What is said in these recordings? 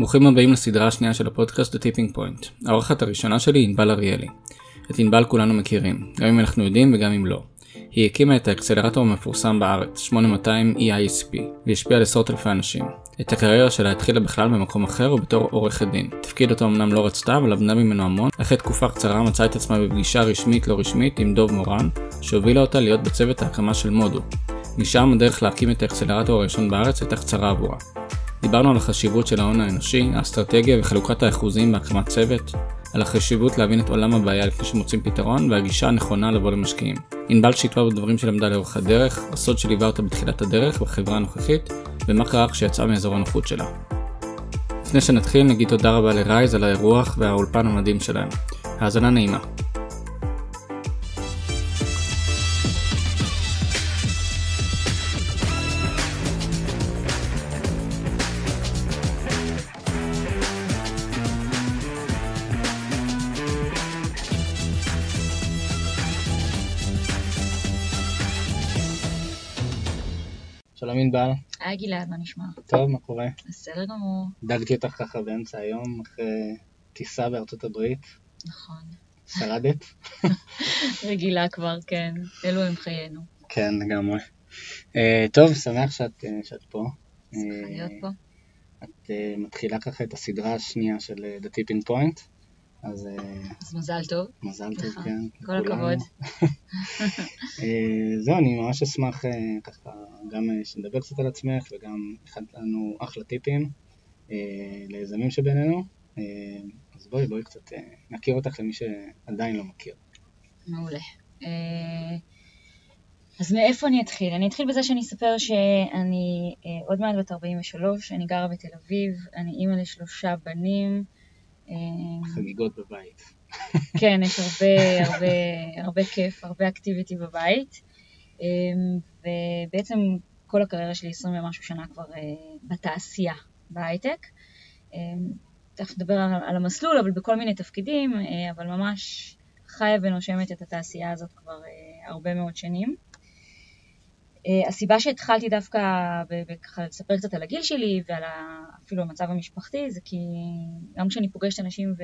ברוכים הבאים לסדרה השנייה של הפודקאסט The Tipping Point. האורחת הראשונה שלי היא ענבל אריאלי. את ענבל כולנו מכירים, גם אם אנחנו יודעים וגם אם לא. היא הקימה את האקסלרטור המפורסם בארץ, 8200 EISP, והשפיעה על עשרות אלפי אנשים. את הקריירה שלה התחילה בכלל במקום אחר ובתור עורכת דין. תפקיד אותו אמנם לא רצתה, אבל עבדה ממנו המון. אחרי תקופה קצרה מצאה את עצמה בפגישה רשמית לא רשמית עם דוב מורן, שהובילה אותה להיות בצוות ההקמה של מודו. משם הדרך להקים את האקסלרטור הראשון בארץ הייתה קצרה עבורה. דיברנו על החשיבות של ההון האנושי, האסטרטגיה וחלוקת האחוזים בהקמת צוות, על החשיבות להבין את עולם הבעיה לפני שמוצאים פתרון, והגישה הנכונה לבוא למשקיעים. ענבל שיתפה בדברים שלמדה לאורך הדרך, הסוד שליווה אותה בתחילת הדרך בחברה הנוכחית, ומה קרה כשיצאה מאזור הנוחות שלה. לפני שנתחיל נגיד תודה רבה לרייז על האירוח והאולפן המדהים שלהם. האזנה נעימה. ענבל. היי גלעד, מה נשמע? טוב, מה קורה? בסדר גמור. דגתי אותך ככה באמצע היום, אחרי טיסה בארצות הברית. נכון. שרדת? רגילה כבר, כן. אלו הם חיינו. כן, לגמרי. Uh, טוב, שמח שאת, uh, שאת פה. שמחה להיות פה. את uh, מתחילה ככה את הסדרה השנייה של uh, The Tipping Point. אז, uh, אז מזל טוב. מזל טוב. כן. כל. הכבוד. אה, זהו, אני ממש אשמח אה, ככה גם אה, שנדבר קצת על עצמך וגם הכנת לנו אחלה טיפים אה, ליזמים שבינינו. אה, אז בואי, בואי קצת אה, נכיר אותך למי שעדיין לא מכיר. מעולה. אה, אז מאיפה אני אתחיל? אני אתחיל בזה שאני אספר שאני אה, עוד מעט בת 43, אני גרה בתל אביב, אני אימא לשלושה בנים. אה, חגיגות בבית. כן, יש הרבה, הרבה, הרבה כיף, הרבה אקטיביטי בבית. אמ, ובעצם כל הקריירה שלי 20 ומשהו שנה כבר אה, בתעשייה, בהייטק. תכף נדבר על, המסלול, אבל בכל מיני תפקידים, אה, אבל ממש חיה ונושמת את התעשייה הזאת כבר אה, הרבה מאוד שנים. אה, הסיבה שהתחלתי דווקא ב- ב- ככה לספר קצת על הגיל שלי ועל אפילו המצב המשפחתי, זה כי גם כשאני פוגשת אנשים ו...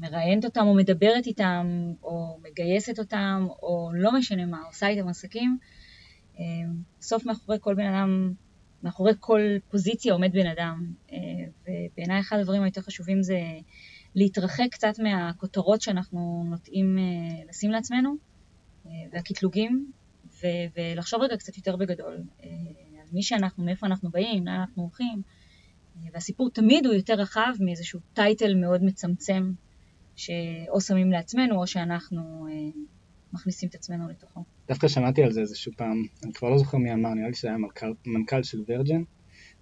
מראיינת אותם או מדברת איתם או מגייסת אותם או לא משנה מה, עושה איתם עסקים. אה, בסוף מאחורי כל בן אדם, מאחורי כל פוזיציה עומד בן אדם. אה, ובעיניי אחד הדברים היותר חשובים זה להתרחק קצת מהכותרות שאנחנו נוטים אה, לשים לעצמנו והקטלוגים ו- ולחשוב רגע קצת יותר בגדול על מי שאנחנו, מאיפה אנחנו באים, לאן אנחנו הולכים. והסיפור תמיד הוא יותר רחב מאיזשהו טייטל מאוד מצמצם שאו שמים לעצמנו או שאנחנו אה, מכניסים את עצמנו לתוכו. דווקא שמעתי על זה איזשהו פעם, אני כבר לא זוכר מי אמר, נראה לי שזה היה מנכ"ל, מנכ"ל של ורג'ן,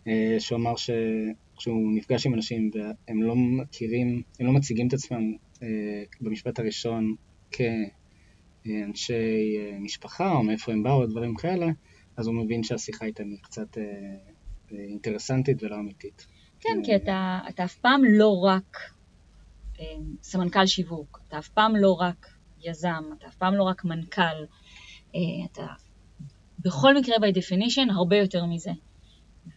אה, שהוא אמר שכשהוא נפגש עם אנשים והם לא מכירים, הם לא מציגים את עצמם אה, במשפט הראשון כאנשי אה, משפחה או מאיפה הם באו או דברים כאלה, אז הוא מבין שהשיחה איתם היא קצת אה, אה, אינטרסנטית ולא אמיתית. כן, כי אתה, אתה אף פעם לא רק אה, סמנכ"ל שיווק, אתה אף פעם לא רק יזם, אתה אף פעם לא רק מנכ"ל, אה, אתה בכל מקרה by definition הרבה יותר מזה.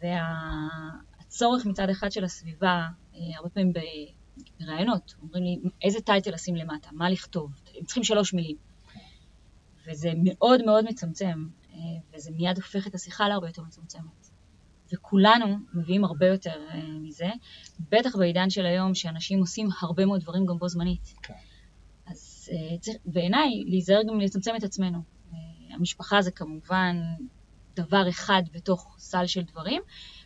והצורך מצד אחד של הסביבה, אה, הרבה פעמים ברעיונות, אומרים לי איזה טייטל לשים למטה, מה לכתוב, הם צריכים שלוש מילים. וזה מאוד מאוד מצמצם, אה, וזה מיד הופך את השיחה להרבה יותר מצומצמת. וכולנו מביאים הרבה יותר uh, מזה, בטח בעידן של היום שאנשים עושים הרבה מאוד דברים גם בו זמנית. כן. אז uh, צריך בעיניי להיזהר גם לצמצם את עצמנו. המשפחה זה כמובן דבר אחד בתוך סל של דברים,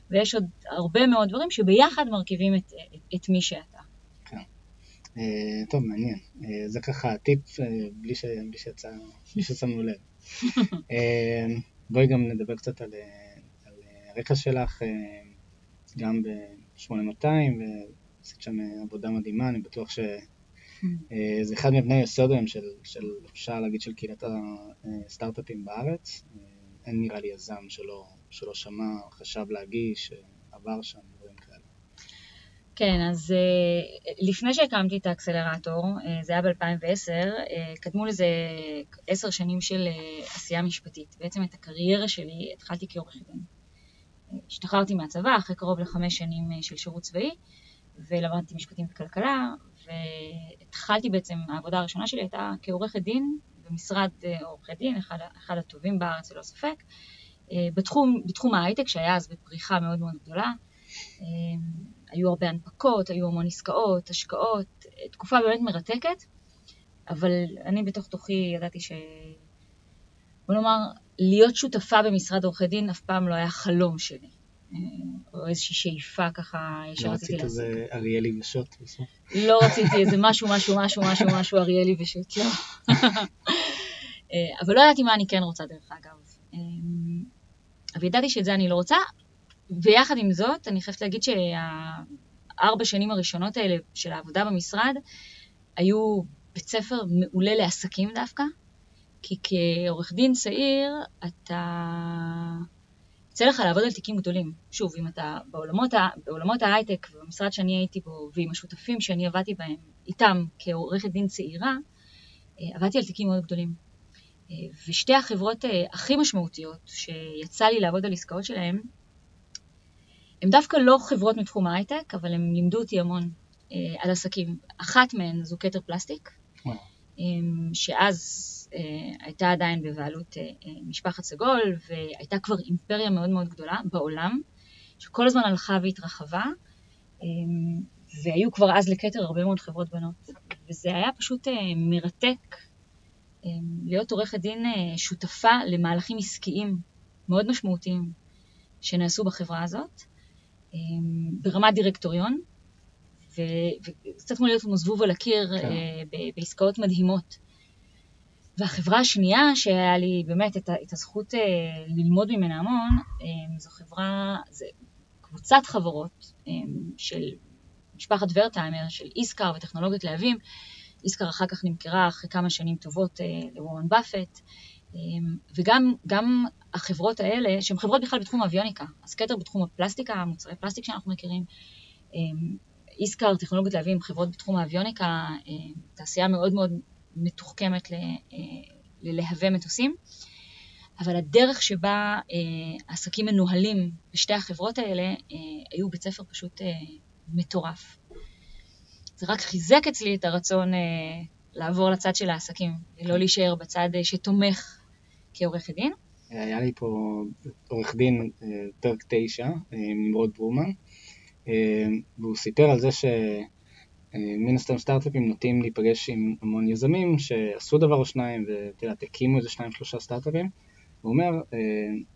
ויש עוד הרבה מאוד דברים שביחד מרכיבים את, את, את מי שאתה. Uh, טוב, מעניין. Uh, זה ככה טיפ uh, בלי, ש... בלי, שיצא... בלי ששמנו לב. בואי גם נדבר קצת על, על הרקע שלך, גם ב-8200, ועשית שם עבודה מדהימה, אני בטוח שזה uh, אחד מבני היסוד היום של, של, אפשר להגיד, של קהילת הסטארט-אפים בארץ. אין נראה לי יזם שלא, שלא שמע, חשב להגיש, עבר שם. כן, אז uh, לפני שהקמתי את האקסלרטור, uh, זה היה ב-2010, uh, קדמו לזה עשר שנים של עשייה משפטית. בעצם את הקריירה שלי התחלתי כעורך דין. השתחררתי מהצבא אחרי קרוב לחמש שנים של שירות צבאי, ולמדתי משפטים וכלכלה, והתחלתי בעצם, העבודה הראשונה שלי הייתה כעורכת דין במשרד עורכי דין, אחד, אחד הטובים בארץ ללא ספק, בתחום, בתחום ההייטק שהיה אז בפריחה מאוד מאוד גדולה. היו הרבה הנפקות, היו המון עסקאות, השקעות, תקופה באמת מרתקת, אבל אני בתוך תוכי ידעתי ש... בוא נאמר, להיות שותפה במשרד עורכי דין אף פעם לא היה חלום שלי. או איזושהי שאיפה ככה שרציתי לעשות. לא רצית איזה אריאלי ושוט בסוף? לא רציתי איזה משהו, משהו, משהו, משהו, משהו אריאלי ושוט, לא. אבל לא ידעתי מה אני כן רוצה דרך אגב. אבל ידעתי שאת זה אני לא רוצה, ויחד עם זאת, אני חייבת להגיד שהארבע שנים הראשונות האלה של העבודה במשרד היו בית ספר מעולה לעסקים דווקא, כי כעורך דין צעיר אתה... יוצא לך לעבוד על תיקים גדולים. שוב, אם אתה בעולמות, בעולמות ההייטק ובמשרד שאני הייתי בו, ועם השותפים שאני עבדתי בהם, איתם כעורכת דין צעירה, אה, עבדתי על תיקים מאוד גדולים. אה, ושתי החברות אה, הכי משמעותיות שיצא לי לעבוד על עסקאות שלהן, הן דווקא לא חברות מתחום ההייטק, אבל הן לימדו אותי המון אה, על עסקים. אחת מהן זו כתר פלסטיק, אה, שאז אה, הייתה עדיין בבעלות אה, אה, משפחת סגול, והייתה כבר אימפריה מאוד מאוד גדולה בעולם, שכל הזמן הלכה והתרחבה, אה, והיו כבר אז לכתר הרבה מאוד חברות בנות. וזה היה פשוט אה, מרתק אה, להיות עורכת דין אה, שותפה למהלכים עסקיים מאוד משמעותיים שנעשו בחברה הזאת. אמ, ברמת דירקטוריון, וקצת כמו להיות כמו זבוב על הקיר כן. אה, בעסקאות מדהימות. והחברה השנייה שהיה לי באמת את, את הזכות אה, ללמוד ממנה המון, אמ, זו חברה, זו קבוצת חברות אמ, של משפחת ורטהיימר, של איסקר וטכנולוגיות להבים. איסקר אחר כך נמכרה אחרי כמה שנים טובות אה, לוורן באפט. אמ, וגם גם החברות האלה, שהן חברות בכלל בתחום האביוניקה, אז כתר בתחום הפלסטיקה, מוצרי פלסטיק שאנחנו מכירים, אמ, איסקר, טכנולוגיות להבים, חברות בתחום האביוניקה, אמ, תעשייה מאוד מאוד מתוחכמת אה, ללהווה מטוסים, אבל הדרך שבה אה, העסקים מנוהלים בשתי החברות האלה אה, היו בית ספר פשוט מטורף. זה רק חיזק אצלי את הרצון לעבור לצד של העסקים, ולא להישאר בצד שתומך כעורכת דין. היה לי פה עורך דין, אה, פרק תשע, אה, נמרוד ברומן, אה, והוא סיפר על זה שמן הסתם סטארט-אפים נוטים להיפגש עם המון יזמים שעשו דבר או שניים ואת יודעת, הקימו איזה שניים שלושה סטארט-אפים. הוא אומר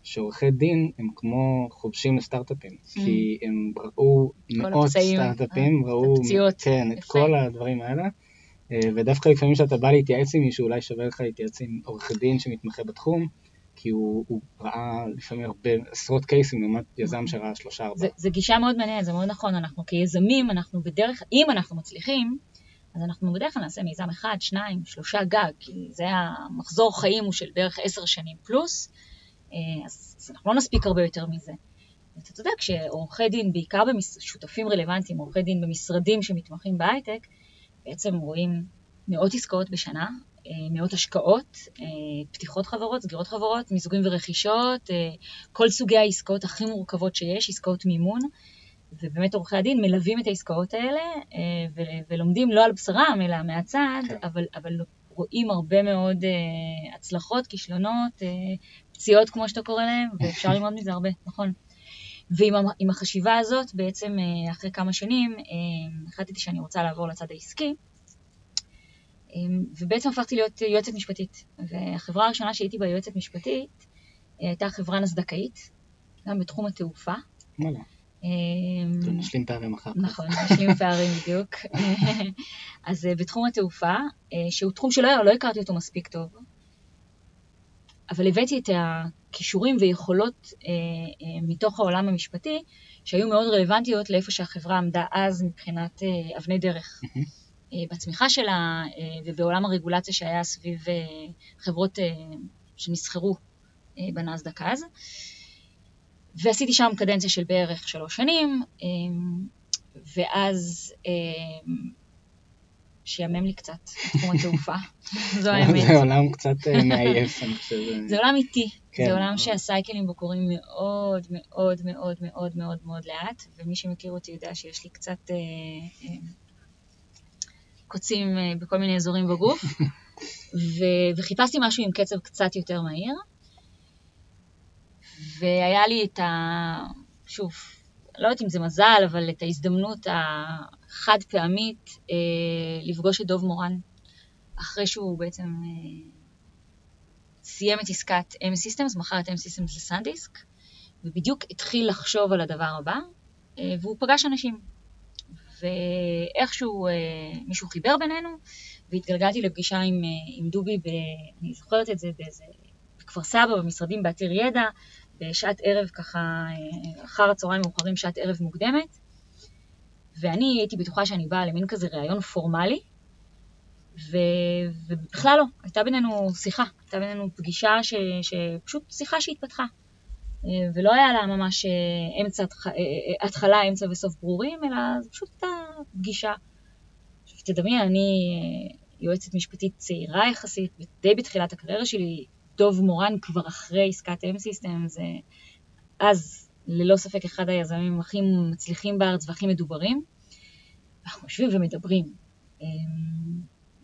שעורכי דין הם כמו חובשים לסטארט-אפים, mm. כי הם ראו מאות סטארט-אפים, ראו כן, את כל הדברים האלה. אה, ודווקא לפעמים כשאתה בא להתייעץ עם מישהו, אולי שווה לך להתייעץ עם עורך דין שמתמחה בתחום, כי הוא, הוא ראה לפעמים הרבה, עשרות קייסים לעומת יזם שראה שלושה ארבעה. זה גישה מאוד מעניינת, זה מאוד נכון, אנחנו כיזמים, אנחנו בדרך, אם אנחנו מצליחים, אז אנחנו בדרך כלל נעשה מיזם אחד, שניים, שלושה גג, כי זה המחזור חיים הוא של בערך עשר שנים פלוס, אה, אז, אז אנחנו לא נספיק הרבה יותר מזה. אתה צודק שעורכי דין, בעיקר בשותפים רלוונטיים, עורכי דין במשרדים שמתמחים בהייטק, בעצם רואים מאות עסקאות בשנה, אה, מאות השקעות, אה, פתיחות חברות, סגירות חברות, מיזוגים ורכישות, אה, כל סוגי העסקאות הכי מורכבות שיש, עסקאות מימון, ובאמת עורכי הדין מלווים את העסקאות האלה ולומדים לא על בשרם אלא מהצד, כן. אבל, אבל רואים הרבה מאוד הצלחות, כישלונות, פציעות כמו שאתה קורא להם, ואפשר ללמוד מזה הרבה, נכון. ועם החשיבה הזאת, בעצם אה, אחרי כמה שנים, אה, החלטתי שאני רוצה לעבור לצד העסקי, אה, ובעצם הפכתי להיות יועצת משפטית. והחברה הראשונה שהייתי בה יועצת משפטית, הייתה חברה נסדקאית, גם בתחום התעופה. וואלה. נשלים פערים אחר כך. נכון, נשלים פערים בדיוק. אז בתחום התעופה, שהוא תחום שלא לא הכרתי אותו מספיק טוב, אבל הבאתי את הכישורים ויכולות אה, אה, מתוך העולם המשפטי, שהיו מאוד רלוונטיות לאיפה שהחברה עמדה אז מבחינת אה, אבני דרך. אה, בצמיחה שלה אה, ובעולם הרגולציה שהיה סביב אה, חברות אה, שנסחרו אה, בנסדק אז. ועשיתי שם קדנציה של בערך שלוש שנים, אה, ואז אה, שיאמם לי קצת בתחום התעופה, זו האמת. זה עולם קצת אה, מעייף, אני חושב. זה עולם איטי, כן. זה עולם שהסייקלים בו קורים מאוד מאוד מאוד מאוד מאוד מאוד לאט, ומי שמכיר אותי יודע שיש לי קצת אה, אה, קוצים אה, בכל מיני אזורים בגוף, ו- וחיפשתי משהו עם קצב קצת יותר מהיר, והיה לי את ה... שוב, לא יודעת אם זה מזל, אבל את ההזדמנות החד פעמית אה, לפגוש את דוב מורן, אחרי שהוא בעצם אה, סיים את עסקת M-Systems, מכר את M-Systems לסנדיסק, ובדיוק התחיל לחשוב על הדבר הבא, אה, והוא פגש אנשים. ואיכשהו אה, מישהו חיבר בינינו, והתגלגלתי לפגישה עם, אה, עם דובי, ב, אני זוכרת את זה באיזה, בכפר סבא, במשרדים בעתיר ידע, בשעת ערב ככה, אה, אחר הצהריים מאוחרים, שעת ערב מוקדמת, ואני הייתי בטוחה שאני באה למין כזה ראיון פורמלי, ו... ובכלל לא, הייתה בינינו שיחה, הייתה בינינו פגישה ש... שפשוט שיחה שהתפתחה. אה, ולא היה לה ממש אה, אמצע, התחלה, אמצע וסוף ברורים, אלא זו פשוט הייתה פגישה. עכשיו תדמיין, אני יועצת משפטית צעירה יחסית, די בתחילת הקריירה שלי, דוב מורן כבר אחרי עסקת M-Systems, אז ללא ספק אחד היזמים הכי מצליחים בארץ והכי מדוברים. אנחנו יושבים ומדברים.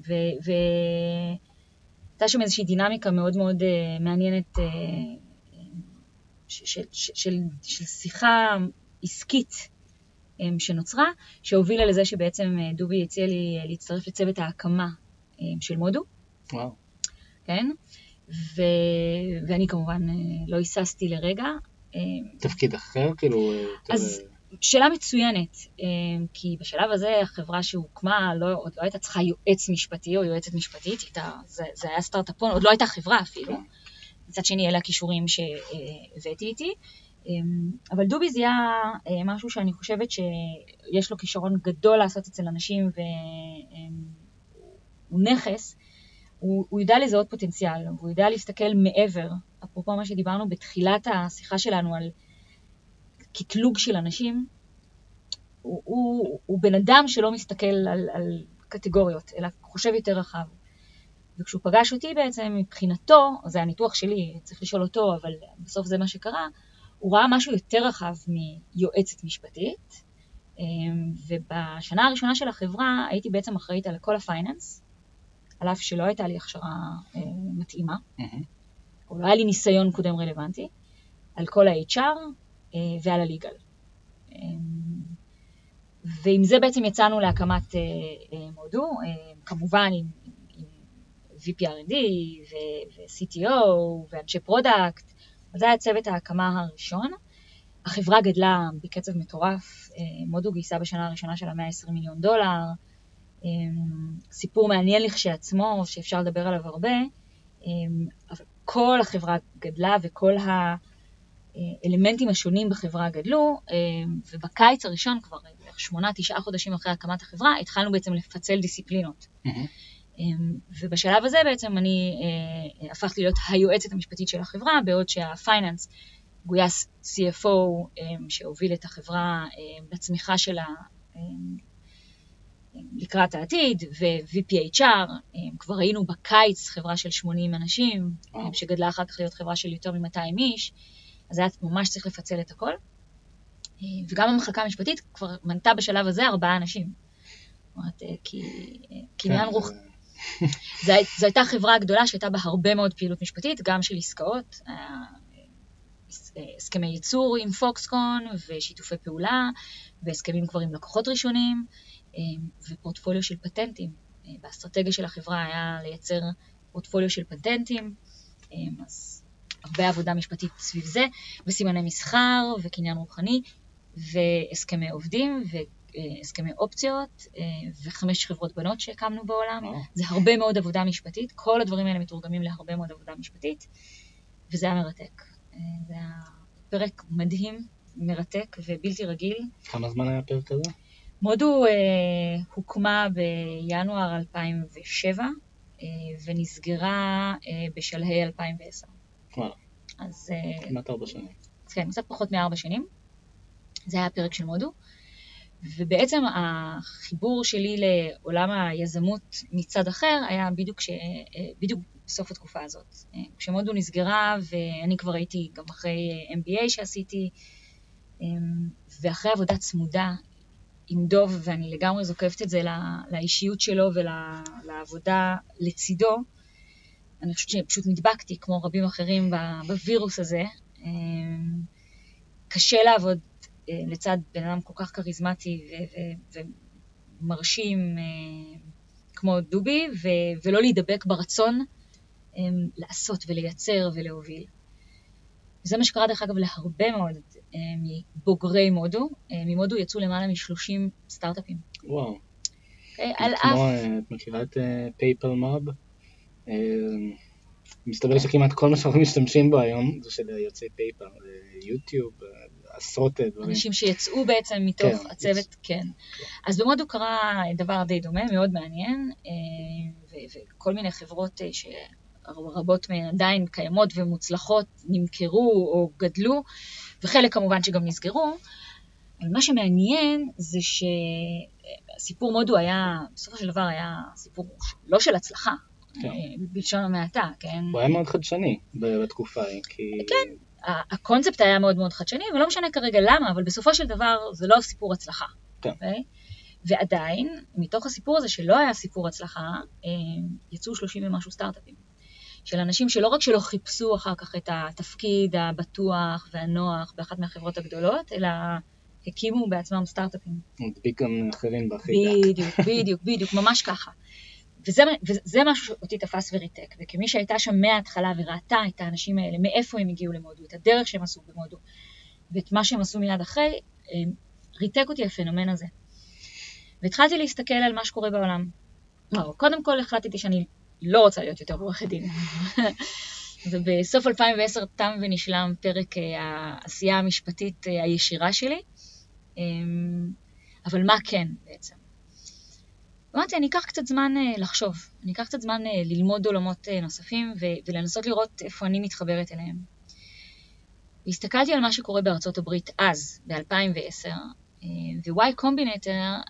והייתה שם איזושהי דינמיקה מאוד מאוד uh, מעניינת של, של, של, של שיחה עסקית um, שנוצרה, שהובילה לזה שבעצם uh, דובי הציע לי להצטרף לצוות ההקמה של מודו. וואו. כן? ו... ואני כמובן לא היססתי לרגע. תפקיד אחר? כאילו... אז שאלה מצוינת, אמ, כי בשלב הזה החברה שהוקמה לא, עוד לא הייתה צריכה יועץ משפטי או יועצת משפטית, הייתה, זה, זה היה סטארט-אפון, עוד לא הייתה חברה אפילו. מצד שני אלה הכישורים שהבאתי איתי. אמ, אבל דובי זיהה אה, משהו שאני חושבת שיש לו כישרון גדול לעשות אצל אנשים והוא נכס, הוא, הוא יודע לזהות פוטנציאל, הוא יודע להסתכל מעבר, אפרופו מה שדיברנו בתחילת השיחה שלנו על קטלוג של אנשים, הוא, הוא, הוא בן אדם שלא מסתכל על, על קטגוריות, אלא חושב יותר רחב. וכשהוא פגש אותי בעצם, מבחינתו, זה הניתוח שלי, צריך לשאול אותו, אבל בסוף זה מה שקרה, הוא ראה משהו יותר רחב מיועצת משפטית, אמ, ובשנה הראשונה של החברה הייתי בעצם אחראית על כל הפייננס, על אף שלא הייתה לי הכשרה אה, מתאימה. או לא היה לי ניסיון קודם רלוונטי, על כל ה-HR, אה, ועל הליגל. אה, ועם זה בעצם יצאנו להקמת אה, מודו, כמובן עם, עם VP R&D ו-CTO ואנשי product, זה היה צוות ההקמה הראשון. החברה גדלה בקצב מטורף, מודו גייסה בשנה הראשונה של ה-120 מיליון דולר, סיפור מעניין לכשעצמו, שאפשר לדבר עליו הרבה, אבל כל החברה גדלה וכל. האלמנטים השונים בחברה גדלו, אה, ובקיץ הראשון, כבר שמונה, תשעה חודשים אחרי הקמת החברה, התחלנו בעצם לפצל דיסציפלינות. Mm-hmm. ובשלב הזה בעצם אני אה, הפכתי להיות היועצת המשפטית של החברה, בעוד שהפייננס גויס CFO שהוביל את החברה לצמיחה שלה לקראת העתיד, ו-VPHR, כבר היינו בקיץ חברה של 80 אנשים, oh. שגדלה אחר כך להיות חברה של יותר מ-200 איש. אז היה ממש צריך לפצל את הכל. אה, וגם המחלקה המשפטית כבר מנתה בשלב הזה ארבעה אנשים. זאת אומרת, אה, כי כן, עניין רוח... זו הייתה חברה גדולה שהייתה בה הרבה מאוד פעילות משפטית, גם של עסקאות, אה, הסכמי ייצור עם פוקסקון ושיתופי פעולה, והסכמים כבר עם לקוחות ראשונים, ופורטפוליו של פטנטים. באסטרטגיה של החברה היה לייצר פורטפוליו של פטנטים, אז הרבה עבודה משפטית סביב זה, וסימני מסחר, וקניין רוחני, והסכמי עובדים, והסכמי אופציות, וחמש חברות בנות שהקמנו בעולם. זה הרבה מאוד עבודה משפטית, כל הדברים האלה מתורגמים להרבה מאוד עבודה משפטית, וזה היה מרתק. זה היה פרק מדהים, מרתק ובלתי רגיל. כמה זמן היה הפרק הזה? מודו אה, הוקמה בינואר 2007 אה, ונסגרה אה, בשלהי 2010. אז... אה, כמעט ארבע שנים. כן, קצת פחות מארבע שנים. זה היה הפרק של מודו. ובעצם החיבור שלי לעולם היזמות מצד אחר היה בדיוק, ש... בדיוק בסוף התקופה הזאת. כשמודו נסגרה, ואני כבר הייתי גם אחרי MBA שעשיתי, ואחרי עבודה צמודה עם דוב, ואני לגמרי זוקפת את זה לאישיות שלו ולעבודה לצידו, אני חושבת שפשוט נדבקתי, כמו רבים אחרים, בווירוס הזה. קשה לעבוד אה, לצד בן אדם כל כך כריזמטי ומרשים אה, כמו דובי, ולא להידבק ברצון אה, לעשות ולייצר ולהוביל. זה מה שקרה דרך אגב להרבה מאוד מבוגרי מודו. ממודו יצאו למעלה מ-30 סטארט-אפים. וואו. אוקיי? על אף... כמו, את מכירה את PayPal mob? מסתבר שכמעט כל מה שאנחנו משתמשים בו היום זה של יוצאי PayPal, YouTube, עשרות אה, דברים. אנשים שיצאו בעצם מתוך כן, הצוות, יצ... כן. כן. אז במודו קרה דבר די דומה, מאוד מעניין, אה, וכל מיני חברות אה, שרבות מהן עדיין קיימות ומוצלחות נמכרו או גדלו, וחלק כמובן שגם נסגרו. אבל מה שמעניין זה שסיפור מודו היה, בסופו של דבר היה סיפור לא של הצלחה, כן. בלשון המעטה, כן? הוא היה מאוד חדשני בתקופה ההיא, כי... כן, הקונספט היה מאוד מאוד חדשני, ולא משנה כרגע למה, אבל בסופו של דבר זה לא סיפור הצלחה. כן. Okay? אוקיי? ועדיין, מתוך הסיפור הזה שלא היה סיפור הצלחה, אה, יצאו 30 ומשהו סטארט-אפים. של אנשים שלא רק שלא חיפשו אחר כך את התפקיד הבטוח והנוח באחת מהחברות הגדולות, אלא הקימו בעצמם סטארט-אפים. מדביק גם אחרים בחידה. בדיוק, בדיוק, בדיוק, ממש ככה. וזה, וזה משהו שאותי תפס וריתק, וכמי שהייתה שם מההתחלה וראתה את האנשים האלה, מאיפה הם הגיעו למודו, את הדרך שהם עשו במודו, ואת מה שהם עשו מיד אחרי, ריתק אותי הפנומן הזה. והתחלתי להסתכל על מה שקורה בעולם. קודם כל החלטתי שאני לא רוצה להיות יותר עורכת דין. ובסוף 2010 תם ונשלם פרק אה, העשייה המשפטית אה, הישירה שלי. אמ, אבל מה כן בעצם? אמרתי, אני אקח קצת זמן uh, לחשוב, אני אקח קצת זמן ללמוד עולמות נוספים ולנסות לראות איפה אני מתחברת אליהם. והסתכלתי על מה שקורה בארצות הברית אז, ב-2010, uh, ו-Y Combinator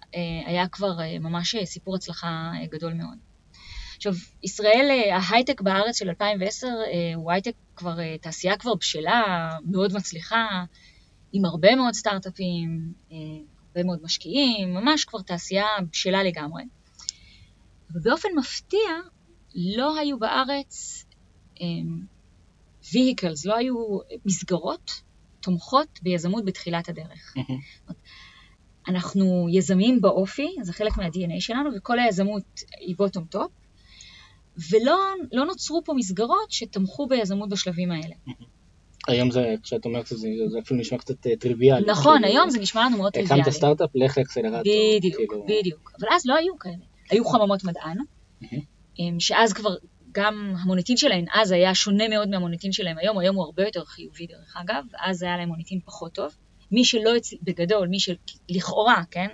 היה כבר ממש סיפור הצלחה גדול מאוד. עכשיו, ישראל, uh, ההייטק בארץ של 2010 uh, הוא הייטק כבר, uh, תעשייה כבר בשלה, מאוד מצליחה, עם הרבה מאוד סטארט-אפים, הרבה מאוד משקיעים, ממש כבר תעשייה בשלה לגמרי. ובאופן מפתיע, לא היו בארץ um, vehicles, לא היו מסגרות תומכות ביזמות בתחילת הדרך. אנחנו יזמים באופי, זה חלק מה-DNA שלנו, וכל היזמות היא bottom top, ולא לא נוצרו פה מסגרות שתמכו ביזמות בשלבים האלה. היום זה, כשאת אומרת את זה, זה אפילו נשמע קצת אה, טריוויאלי. נכון, כאילו, היום זה נשמע לנו מאוד טריוויאלי. הקמת סטארט-אפ, לך לאקסלרטור. בדיוק, כאילו... בדיוק. אבל אז לא היו כאלה. היו חממות מדען, אמ, שאז כבר גם המוניטין שלהן, אז היה שונה מאוד מהמוניטין שלהם היום, היום הוא הרבה יותר חיובי דרך אגב, אז היה להם מוניטין פחות טוב. מי שלא בגדול, מי שלכאורה, כן?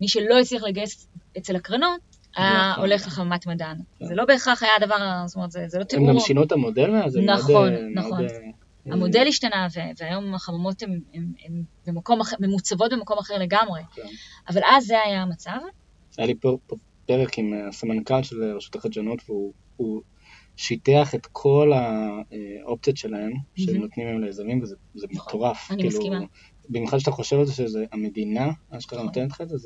מי שלא הצליח לגייס אצל הקרנות, היה נכון. הולך לחממת מדען. זה לא בהכרח היה הדבר, זאת אומרת, זה לא תיאור. הם גם שינו את המודל מאז, נכון, נכון. המודל השתנה, והיום החממות הן במקום אחר, ממוצבות במקום אחר לגמרי. כן. אבל אז זה היה המצב. היה לי פרק עם הסמנכ"ל של רשות החדשנות, והוא שיטח את כל האופציות שלהם, שהם נותנים להם ליזמים, וזה נכון, מטורף. אני כאילו, מסכימה. במיוחד שאתה חושב על זה שזה המדינה, אשכרה נכון. נותנת לך את זה,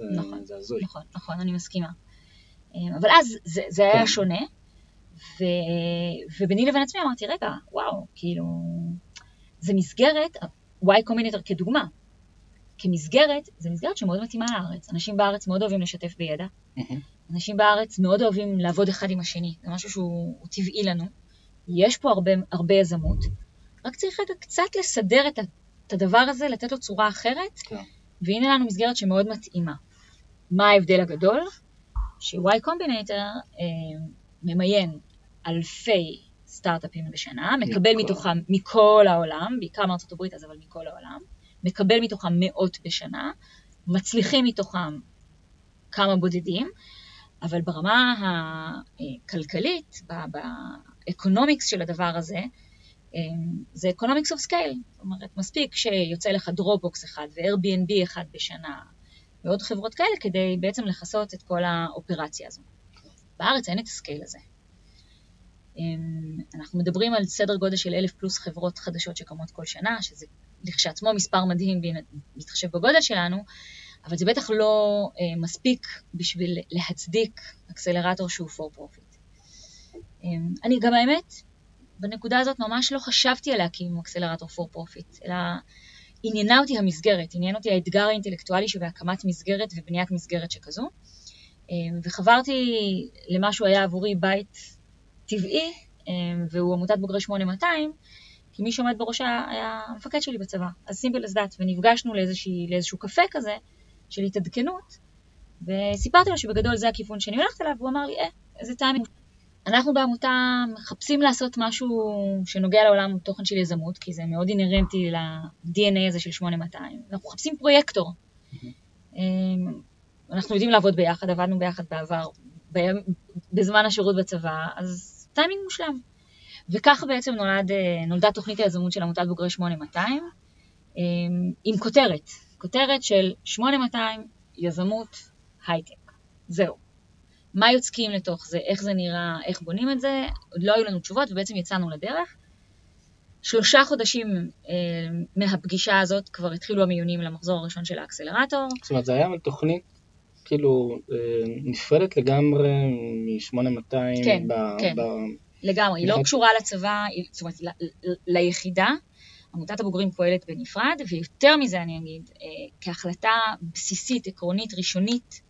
זה הזוי. נכון, נכון, אני מסכימה. אבל אז זה, זה היה כן. שונה, ו, וביני לבין עצמי אמרתי, רגע, וואו, כאילו, זה מסגרת, Y קומבינטר כדוגמה, כמסגרת, זה מסגרת שמאוד מתאימה לארץ. אנשים בארץ מאוד אוהבים לשתף בידע, אנשים בארץ מאוד אוהבים לעבוד אחד עם השני, זה משהו שהוא טבעי לנו. יש פה הרבה, הרבה יזמות, רק צריך רגע קצת לסדר את, את הדבר הזה, לתת לו צורה אחרת, כן. והנה לנו מסגרת שמאוד מתאימה. מה ההבדל הגדול? ש-Y קומבינטר אה, ממיין אלפי סטארט-אפים בשנה, מקבל מכל. מתוכם מכל העולם, בעיקר מארצות הברית אז אבל מכל העולם, מקבל מתוכם מאות בשנה, מצליחים מתוכם כמה בודדים, אבל ברמה הכלכלית, ב economics של הדבר הזה, אמ, זה economics of scale. זאת אומרת, מספיק שיוצא לך Dropbox אחד ו-Airbnb אחד בשנה, ועוד חברות כאלה, כדי בעצם לכסות את כל האופרציה הזו. בארץ אין את ה scale הזה. אמ, אנחנו מדברים על סדר גודל של אלף פלוס חברות חדשות שקמות כל שנה, שזה לכשעצמו מספר מדהים בהתחשב בגודל שלנו, אבל זה בטח לא אה, מספיק בשביל להצדיק אקסלרטור שהוא for profit. אמ, אני גם האמת, בנקודה הזאת ממש לא חשבתי על להקים אקסלרטור for profit, אלא עניינה אותי המסגרת, עניין אותי האתגר האינטלקטואלי שבהקמת מסגרת ובניית מסגרת שכזו. אמ, וחברתי למה שהוא היה עבורי בית טבעי, אמ, והוא עמותת בוגרי 8200, כי מי שעומד בראשה היה המפקד שלי בצבא, אז סימפל as that, ונפגשנו לאיזושהי, לאיזשהו קפה כזה של התעדכנות, וסיפרתי לו שבגדול זה הכיוון שאני הולכת אליו, והוא אמר לי, אה, איזה טעמים. אנחנו בעמותה מחפשים לעשות משהו שנוגע לעולם תוכן של יזמות, כי זה מאוד אינהרנטי ל-DNA הזה של 8200. אנחנו מחפשים פרויקטור. Mm-hmm. אנחנו יודעים לעבוד ביחד, עבדנו ביחד בעבר, בזמן השירות בצבא, אז טיימינג מושלם. וככה בעצם נולד, אה, נולדה תוכנית היזמות של עמותת בוגרי 8200, אה, עם כותרת, כותרת של 8200 יזמות הייטק. זהו. מה יוצקים לתוך זה, איך זה נראה, איך בונים את זה, עוד לא היו לנו תשובות ובעצם יצאנו לדרך. שלושה חודשים אה, מהפגישה הזאת כבר התחילו המיונים למחזור הראשון של האקסלרטור. זאת אומרת, זה היה תוכנית כאילו אה, נפרדת לגמרי מ-8200 כן, ב, כן, ב... לגמרי, היא לא קשורה לצבא, זאת אומרת, ליחידה. עמותת הבוגרים פועלת בנפרד, ויותר מזה אני אגיד, אה, כהחלטה בסיסית, עקרונית, ראשונית,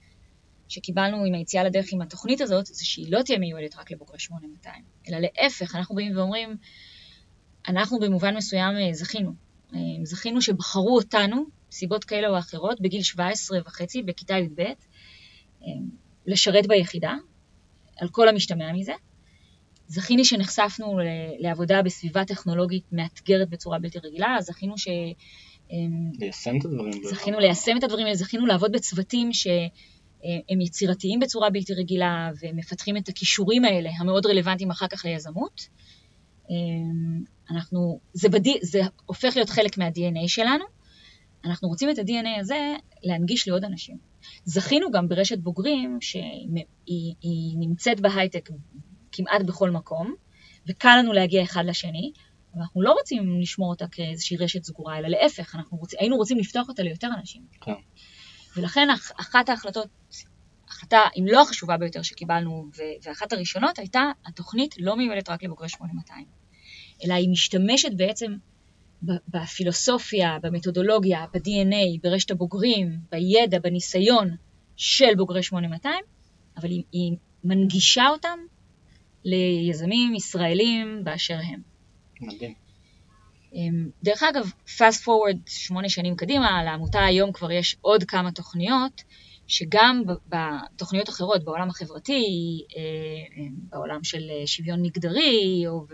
שקיבלנו עם היציאה לדרך עם התוכנית הזאת, זה שהיא לא תהיה מיועדת רק לבוגרי 8200, אלא להפך, אנחנו באים ואומרים, אנחנו במובן מסוים אה, זכינו. זכינו שבחרו אותנו, סיבות כאלה או אחרות, בגיל 17 וחצי, בכיתה י"ב, לשרת ביחידה, על כל המשתמע מזה. זכיני שנחשפנו לעבודה בסביבה טכנולוגית מאתגרת בצורה בלתי רגילה, זכינו ש... ליישם את הדברים. זכינו ליישם את הדברים האלה, זכינו לעבוד בצוותים שהם יצירתיים בצורה בלתי רגילה ומפתחים את הכישורים האלה, המאוד רלוונטיים אחר כך ליזמות. אנחנו, זה, בדי, זה הופך להיות חלק מה-DNA שלנו. אנחנו רוצים את ה-DNA הזה להנגיש לעוד אנשים. זכינו גם ברשת בוגרים שהיא נמצאת בהייטק כמעט בכל מקום, וקל לנו להגיע אחד לשני, אבל אנחנו לא רוצים לשמור אותה כאיזושהי רשת סגורה, אלא להפך, אנחנו רוצ... היינו רוצים לפתוח אותה ליותר אנשים. כן. ולכן אחת ההחלטות, החלטה, אם לא החשובה ביותר שקיבלנו, ואחת הראשונות הייתה, התוכנית לא מיועדת רק לבוגרי 8200, אלא היא משתמשת בעצם בפילוסופיה, במתודולוגיה, ב-DNA, ברשת הבוגרים, בידע, בניסיון של בוגרי 8200, אבל היא, היא מנגישה אותם ליזמים ישראלים באשר הם. מדהים. אמ, דרך אגב, fast forward שמונה שנים קדימה, לעמותה היום כבר יש עוד כמה תוכניות, שגם בתוכניות אחרות, בעולם החברתי, אה, אה, בעולם של שוויון מגדרי, או,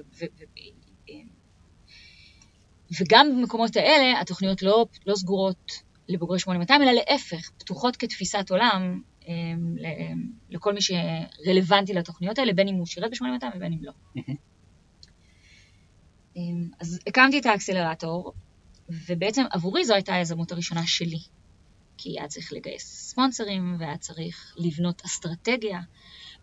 וגם במקומות האלה התוכניות לא, לא סגורות לבוגרי 8200, אלא להפך, פתוחות כתפיסת עולם לכל מי שרלוונטי לתוכניות האלה, בין אם הוא שירת ב-8200 ובין אם לא. אמ, אז הקמתי את האקסלרטור, ובעצם עבורי זו הייתה היזמות הראשונה שלי. כי היה צריך לגייס ספונסרים, והיה צריך לבנות אסטרטגיה,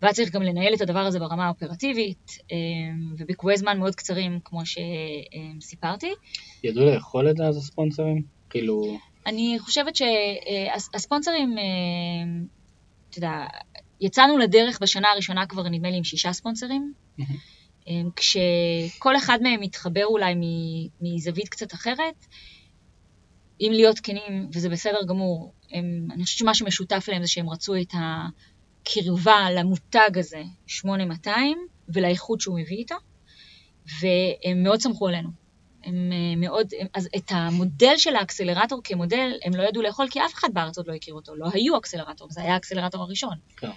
והיה צריך גם לנהל את הדבר הזה ברמה האופרטיבית, אמ, ובקבועי זמן מאוד קצרים, כמו שסיפרתי. ידעו לאכול את זה אז הספונסרים? כאילו... אני חושבת שהספונסרים, אה, אתה יודע, יצאנו לדרך בשנה הראשונה כבר נדמה לי עם שישה ספונסרים, אמ, כשכל אחד מהם מתחבר אולי מזווית קצת אחרת. אם להיות כנים, וזה בסדר גמור, הם, אני חושבת שמה שמשותף להם זה שהם רצו את הקרבה למותג הזה, 8200, ולאיכות שהוא מביא איתו, והם מאוד סמכו עלינו. הם אה, מאוד, הם, אז את המודל של האקסלרטור כמודל, הם לא ידעו לאכול, כי אף אחד בארץ עוד לא הכיר אותו, לא היו אקסלרטור, זה היה האקסלרטור הראשון. כן.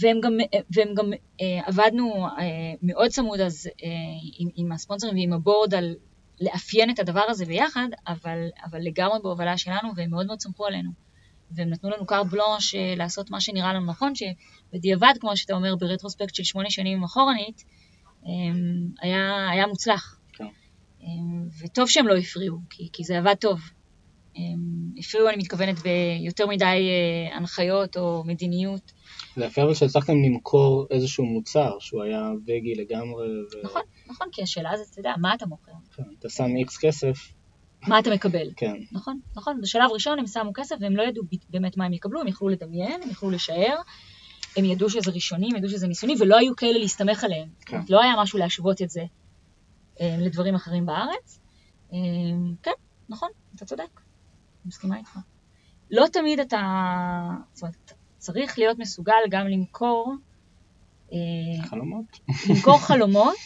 והם גם, והם גם אה, עבדנו אה, מאוד צמוד אז אה, עם, עם הספונסרים ועם הבורד על לאפיין את הדבר הזה ביחד, אבל, אבל לגמרי בהובלה שלנו, והם מאוד מאוד סמכו עלינו. והם נתנו לנו קארט בלונש אה, לעשות מה שנראה לנו נכון, שבדיעבד, כמו שאתה אומר, ברטרוספקט של שמונה שנים אחורנית, אה, היה, היה מוצלח. כן. אה, וטוב שהם לא הפריעו, כי, כי זה עבד טוב. הפריעו, אני מתכוונת, ביותר מדי אה, הנחיות או מדיניות. זה יפה אבל שהצלחתם למכור איזשהו מוצר שהוא היה וגי לגמרי. ו... נכון, נכון, כי השאלה זה, אתה יודע, מה אתה מוכר? כן, אתה שם איקס כסף. מה אתה מקבל? כן. נכון, נכון. בשלב ראשון הם שמו כסף והם לא ידעו באמת מה הם יקבלו, הם יכלו לדמיין, הם יכלו לשער. הם ידעו שזה ראשוני, הם ידעו שזה ניסיוני, ולא היו כאלה להסתמך עליהם. כן. לא היה משהו להשוות את זה אה, לדברים אחרים בארץ. אה, כן, נכון, אתה צודק, אני מסכימה איתך. לא תמיד אתה, זאת אומרת, צריך להיות מסוגל גם למכור... אה, חלומות. למכור חלומות,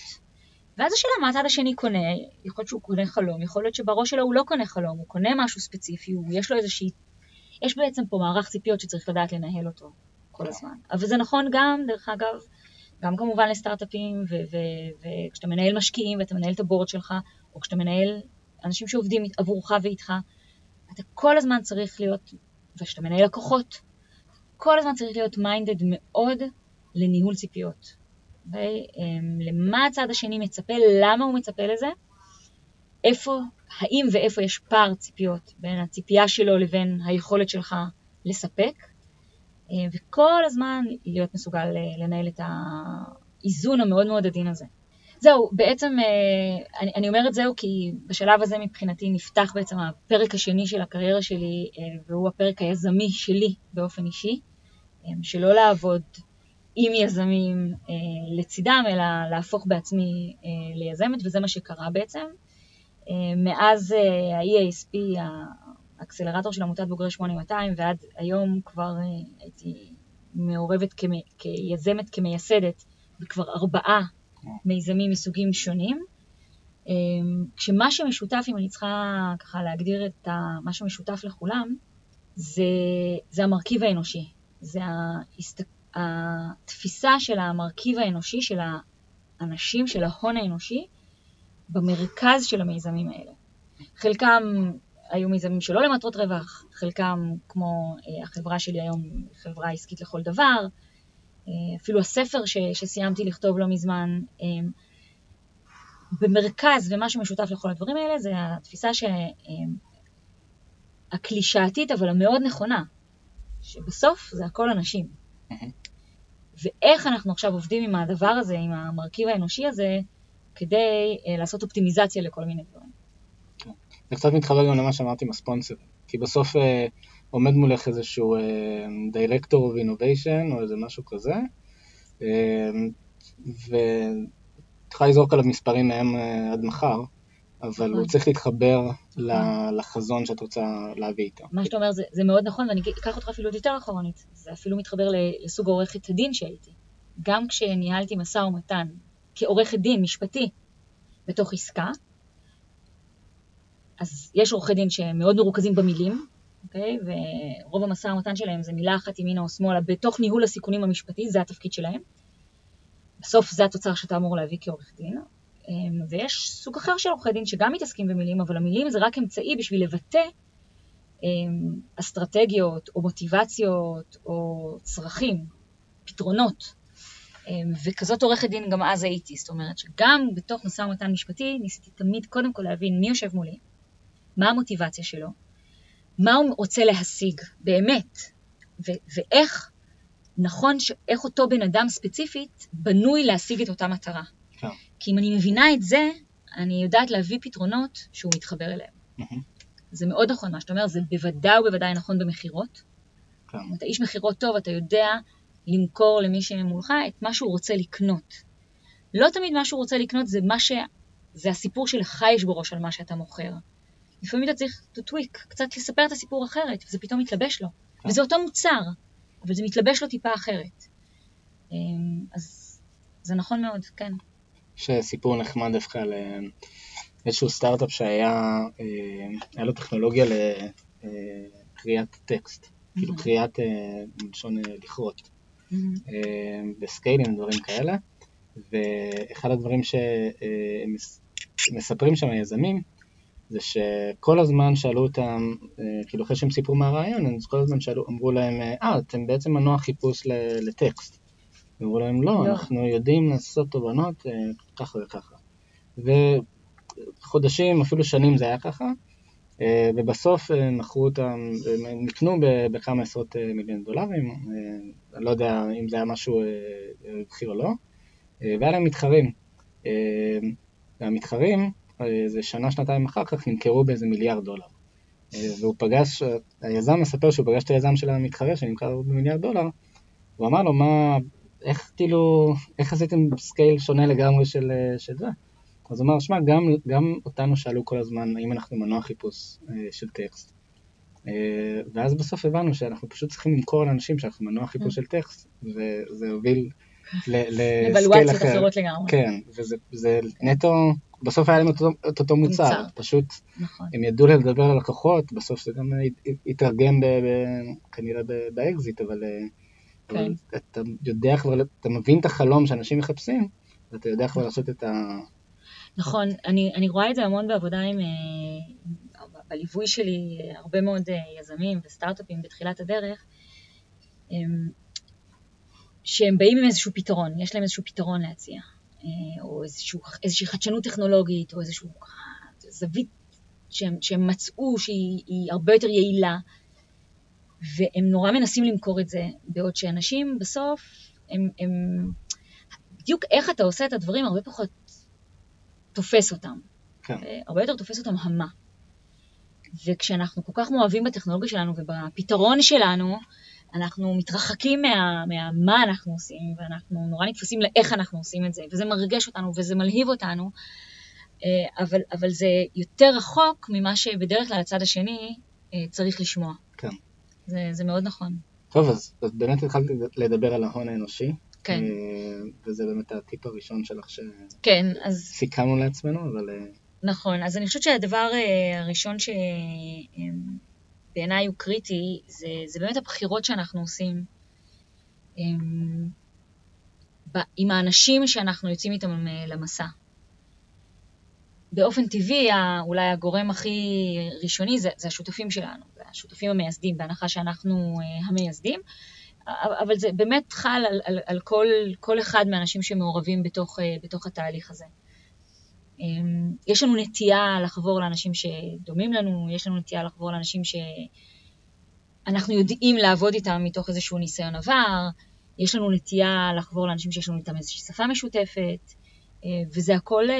ואז השאלה מה הצד השני קונה, יכול להיות שהוא קונה חלום, יכול להיות שבראש שלו הוא לא קונה חלום, הוא קונה משהו ספציפי, הוא, יש לו איזושהי... יש בעצם פה מערך ציפיות שצריך לדעת לנהל אותו כל הזמן. אבל זה נכון גם, דרך אגב, גם כמובן לסטארט-אפים, וכשאתה מנהל משקיעים ואתה מנהל את הבורד שלך, או כשאתה מנהל אנשים שעובדים עבורך ואיתך, אתה כל הזמן צריך להיות, וכשאתה מנהל לקוחות, כל הזמן צריך להיות מיינדד מאוד לניהול ציפיות. Okay? אמ, למה הצד השני מצפה, למה הוא מצפה לזה, איפה, האם ואיפה יש פער ציפיות בין הציפייה שלו לבין היכולת שלך לספק, אה, וכל הזמן להיות מסוגל אה, לנהל את האיזון המאוד מאוד עדין הזה. זהו, בעצם אה, אני, אני אומרת זהו כי בשלב הזה מבחינתי נפתח בעצם הפרק השני של הקריירה שלי, והוא הפרק היזמי שלי באופן אישי, שלא לעבוד עם יזמים לצידם, אלא להפוך בעצמי ליזמת, וזה מה שקרה בעצם. מאז ה-EASP, האקסלרטור של עמותת בוגרי 8200, ועד היום כבר אה, הייתי מעורבת כמי, כיזמת, כמייסדת, בכבר ארבעה מיזמים מסוגים שונים. אמ, כשמה שמשותף, אם אני צריכה ככה להגדיר את מה שמשותף לכולם, זה, זה המרכיב האנושי. זה ההסת... התפיסה של המרכיב האנושי, של האנשים, של ההון האנושי, במרכז של המיזמים האלה. חלקם היו מיזמים שלא למטרות רווח, חלקם, כמו אה, החברה שלי היום, חברה עסקית לכל דבר, אפילו הספר ש, שסיימתי לכתוב לא מזמן, אה, במרכז, ומה שמשותף לכל הדברים האלה, זה התפיסה הקלישאתית, אבל המאוד נכונה, שבסוף זה הכל אנשים. ואיך אנחנו עכשיו עובדים עם הדבר הזה, עם המרכיב האנושי הזה, כדי לעשות אופטימיזציה לכל מיני דברים. זה קצת מתחבר גם למה שאמרתי עם הספונסר, כי בסוף אה, עומד מולך איזשהו אה, Director of Innovation או איזה משהו כזה, אה, ותוכל לזרוק עליו מספרים מהם אה, עד מחר, אבל הוא נכון. צריך להתחבר נכון. לחזון שאת רוצה להביא איתו. מה שאתה אומר זה, זה מאוד נכון, ואני אקח אותך אפילו עוד יותר אחרונית. זה אפילו מתחבר לסוג עורכת הדין שהייתי. גם כשניהלתי משא ומתן כעורכת דין משפטי בתוך עסקה, אז יש עורכי דין שהם מאוד מרוכזים במילים, אוקיי? ורוב המשא ומתן שלהם זה מילה אחת ימינה או שמאלה בתוך ניהול הסיכונים המשפטי, זה התפקיד שלהם. בסוף זה התוצר שאתה אמור להביא כעורך דין. אמ, ויש סוג אחר של עורכי דין שגם מתעסקים במילים, אבל המילים זה רק אמצעי בשביל לבטא אמ, אסטרטגיות או מוטיבציות או צרכים, פתרונות. אמ, וכזאת עורכת דין גם אז הייתי, זאת אומרת שגם בתוך משא ומתן משפטי ניסיתי תמיד קודם כל להבין מי יושב מולי, מה המוטיבציה שלו, מה הוא רוצה להשיג באמת, ו- ואיך נכון, ש- איך אותו בן אדם ספציפית בנוי להשיג את אותה מטרה. כן. כי אם אני מבינה את זה, אני יודעת להביא פתרונות שהוא מתחבר אליהם. Mm-hmm. זה מאוד נכון מה שאתה אומר, זה בוודאי ובוודאי נכון במכירות. כן. אם אתה איש מכירות טוב, אתה יודע למכור למי שמולך את מה שהוא רוצה לקנות. לא תמיד מה שהוא רוצה לקנות זה מה ש... זה הסיפור שלך יש בראש על מה שאתה מוכר. לפעמים אתה צריך to tweak, קצת לספר את הסיפור אחרת, וזה פתאום מתלבש לו. וזה אותו מוצר, אבל זה מתלבש לו טיפה אחרת. אמ, אז זה נכון מאוד, כן. יש סיפור נחמד דווקא על אה, איזשהו סטארט-אפ שהיה, אה, היה לו טכנולוגיה לקריאת טקסט, כאילו קריאת, מלשון אה, לכרות, בסקיילים, דברים כאלה, ואחד הדברים שמספרים שם היזמים, זה שכל הזמן שאלו אותם, אה, כאילו אחרי שהם סיפרו מהרעיון, אז כל הזמן שאלו, אמרו להם, אה, אתם בעצם מנוע חיפוש לטקסט. אמרו להם, לא, לא, אנחנו יודעים לעשות תובנות אה, ככה וככה. וחודשים, אפילו שנים זה היה ככה, אה, ובסוף אה, מכרו אותם, הם נקנו בכמה עשרות מיליון דולרים, אני לא יודע אם זה היה משהו רווחי או לא, והיה להם מתחרים. והמתחרים, זה שנה, שנתיים אחר כך, נמכרו באיזה מיליארד דולר. והוא פגש, היזם מספר שהוא פגש את היזם של המתחרה שנמכר במיליארד דולר, הוא אמר לו, מה, איך כאילו, איך עשיתם scale שונה לגמרי של, של זה? אז הוא אמר, שמע, גם, גם אותנו שאלו כל הזמן האם אנחנו מנוע חיפוש אה, של טקסט. אה, ואז בסוף הבנו שאנחנו פשוט צריכים למכור לאנשים שאנחנו מנוע חיפוש של טקסט, וזה הוביל ל scale אחר. אחרות לגמרי. כן, וזה נטו, בסוף היה להם את אותו, את אותו מוצר, מוצר, פשוט נכון. הם ידעו לדבר על לקוחות, בסוף זה גם התרגם ב, ב, כנראה באקזיט, אבל, אה, כן. אבל אתה יודע כבר, אתה מבין את החלום שאנשים מחפשים, ואתה יודע כבר לעשות את ה... נכון, אני, אני רואה את זה המון בעבודה עם, אה, בליווי שלי, הרבה מאוד אה, יזמים וסטארט-אפים בתחילת הדרך, שהם באים עם איזשהו פתרון, יש להם איזשהו פתרון להציע, או איזשהו, איזושהי חדשנות טכנולוגית, או איזושהי זווית שהם, שהם מצאו שהיא הרבה יותר יעילה, והם נורא מנסים למכור את זה, בעוד שאנשים בסוף, הם, הם בדיוק איך אתה עושה את הדברים הרבה פחות תופס אותם. כן. אה, הרבה יותר תופס אותם המה. וכשאנחנו כל כך מאוהבים בטכנולוגיה שלנו ובפתרון שלנו, אנחנו מתרחקים מה, מה אנחנו עושים, ואנחנו נורא נתפסים לאיך אנחנו עושים את זה, וזה מרגש אותנו וזה מלהיב אותנו, אה, אבל, אבל זה יותר רחוק ממה שבדרך כלל הצד השני אה, צריך לשמוע. כן. זה, זה מאוד נכון. טוב, אז, אז באמת התחלתי לדבר על ההון האנושי. כן. אה, וזה באמת הטיפ הראשון שלך שסיכמנו כן, אז... לעצמנו, אבל... נכון, אז אני חושבת שהדבר הראשון שבעיניי הוא קריטי, זה, זה באמת הבחירות שאנחנו עושים עם האנשים שאנחנו יוצאים איתם למסע. באופן טבעי, אולי הגורם הכי ראשוני זה, זה השותפים שלנו, זה השותפים המייסדים, בהנחה שאנחנו המייסדים. אבל זה באמת חל על, על, על כל, כל אחד מהאנשים שמעורבים בתוך, אה, בתוך התהליך הזה. אמ, יש לנו נטייה לחבור לאנשים שדומים לנו, יש לנו נטייה לחבור לאנשים שאנחנו יודעים לעבוד איתם מתוך איזשהו ניסיון עבר, יש לנו נטייה לחבור לאנשים שיש לנו איתם איזושהי שפה משותפת, אה, וזה הכל אה,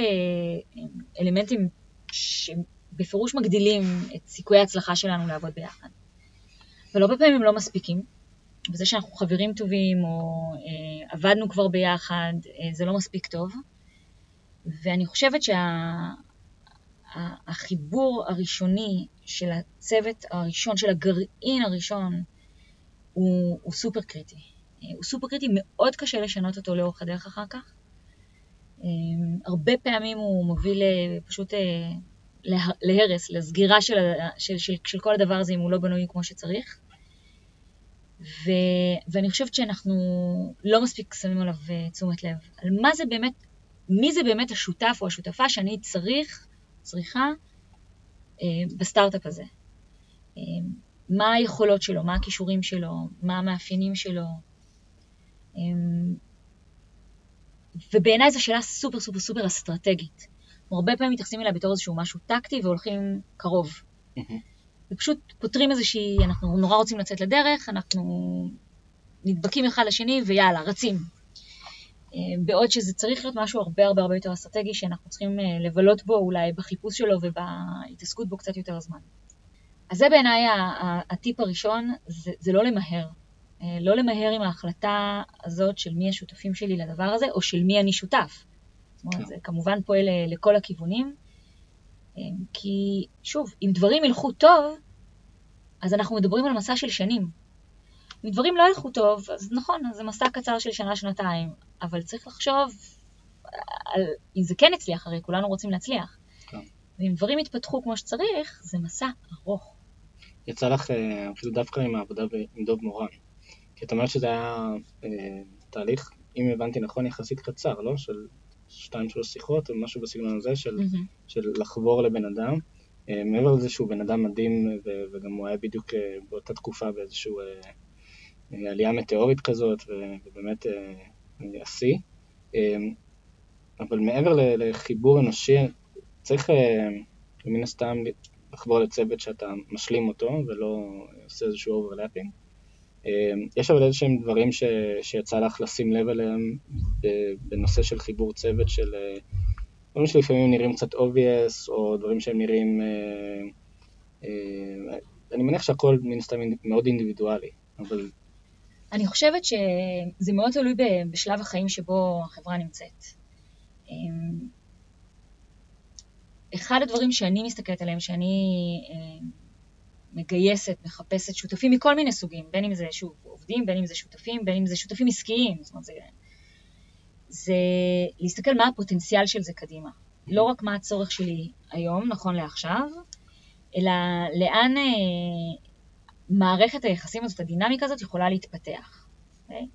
אלמנטים שבפירוש מגדילים את סיכויי ההצלחה שלנו לעבוד ביחד. אבל הרבה פעמים הם לא מספיקים, וזה שאנחנו חברים טובים או אה, עבדנו כבר ביחד, זה לא מספיק טוב. ואני חושבת שהחיבור שה, הראשוני של הצוות הראשון, של הגרעין הראשון, הוא, הוא סופר קריטי. הוא סופר קריטי, מאוד קשה לשנות אותו לאורך הדרך אחר כך. אה, הרבה פעמים הוא מוביל אה, פשוט אה, להרס, לסגירה של, של, של, של כל הדבר הזה אם הוא לא בנוי כמו שצריך. ו, ואני חושבת שאנחנו לא מספיק שמים עליו אה, תשומת לב. על מה זה באמת, מי זה באמת השותף או השותפה שאני צריך, צריכה, אה, בסטארט-אפ הזה. אה, מה היכולות שלו, מה הכישורים שלו, מה המאפיינים שלו. אה, ובעיניי זו שאלה סופר סופר סופר אסטרטגית. הרבה פעמים מתייחסים אליה בתור איזשהו משהו טקטי והולכים קרוב. ופשוט פותרים איזושהי, אנחנו נורא רוצים לצאת לדרך, אנחנו נדבקים אחד לשני ויאללה, רצים. אה, בעוד שזה צריך להיות משהו הרבה הרבה הרבה יותר אסטרטגי, שאנחנו צריכים אה, לבלות בו אולי בחיפוש שלו ובהתעסקות בו קצת יותר זמן. אז זה בעיניי הטיפ הראשון, זה, זה לא למהר. אה, לא למהר עם ההחלטה הזאת של מי השותפים שלי לדבר הזה, או של מי אני שותף. זאת אומרת, כן. זה כמובן פועל לכל הכיוונים. כי שוב, אם דברים ילכו טוב, אז אנחנו מדברים על מסע של שנים. אם דברים לא ילכו טוב, אז נכון, זה מסע קצר של שנה-שנתיים, אבל צריך לחשוב על אם זה כן יצליח, הרי כולנו רוצים להצליח. כן. ואם דברים יתפתחו כמו שצריך, זה מסע ארוך. יצא לך אה, אפילו דווקא עם העבודה עם דוב מורן. כי את אומרת שזה היה אה, תהליך, אם הבנתי נכון, יחסית קצר, לא? של שתיים שלוש שיחות או משהו בסגנון הזה של, mm-hmm. של לחבור לבן אדם. Uh, מעבר לזה שהוא בן אדם מדהים וגם הוא היה בדיוק uh, באותה תקופה באיזושהי אה, עלייה מטאורית כזאת ובאמת השיא. אה, אבל מעבר לחיבור אנושי צריך אה, מן הסתם לחבור לצוות שאתה משלים אותו ולא עושה איזשהו overlapping. יש אבל איזה שהם דברים ש, שיצא לך לשים לב אליהם בנושא של חיבור צוות של דברים שלפעמים נראים קצת obvious או דברים שהם נראים, אני מניח שהכל מן הסתם מאוד אינדיבידואלי, אבל אני חושבת שזה מאוד תלוי בשלב החיים שבו החברה נמצאת. אמ, אחד הדברים שאני מסתכלת עליהם, שאני אמ, מגייסת, מחפשת שותפים מכל מיני סוגים, בין אם זה שוב עובדים, בין אם זה שותפים, בין אם זה שותפים עסקיים, זאת אומרת, זה, זה להסתכל מה הפוטנציאל של זה קדימה. לא רק מה הצורך שלי היום, נכון לעכשיו, אלא לאן, אה, מערכת היחסים הזאת, הדינמיקה הזאת, יכולה להתפתח. Okay? אוקיי?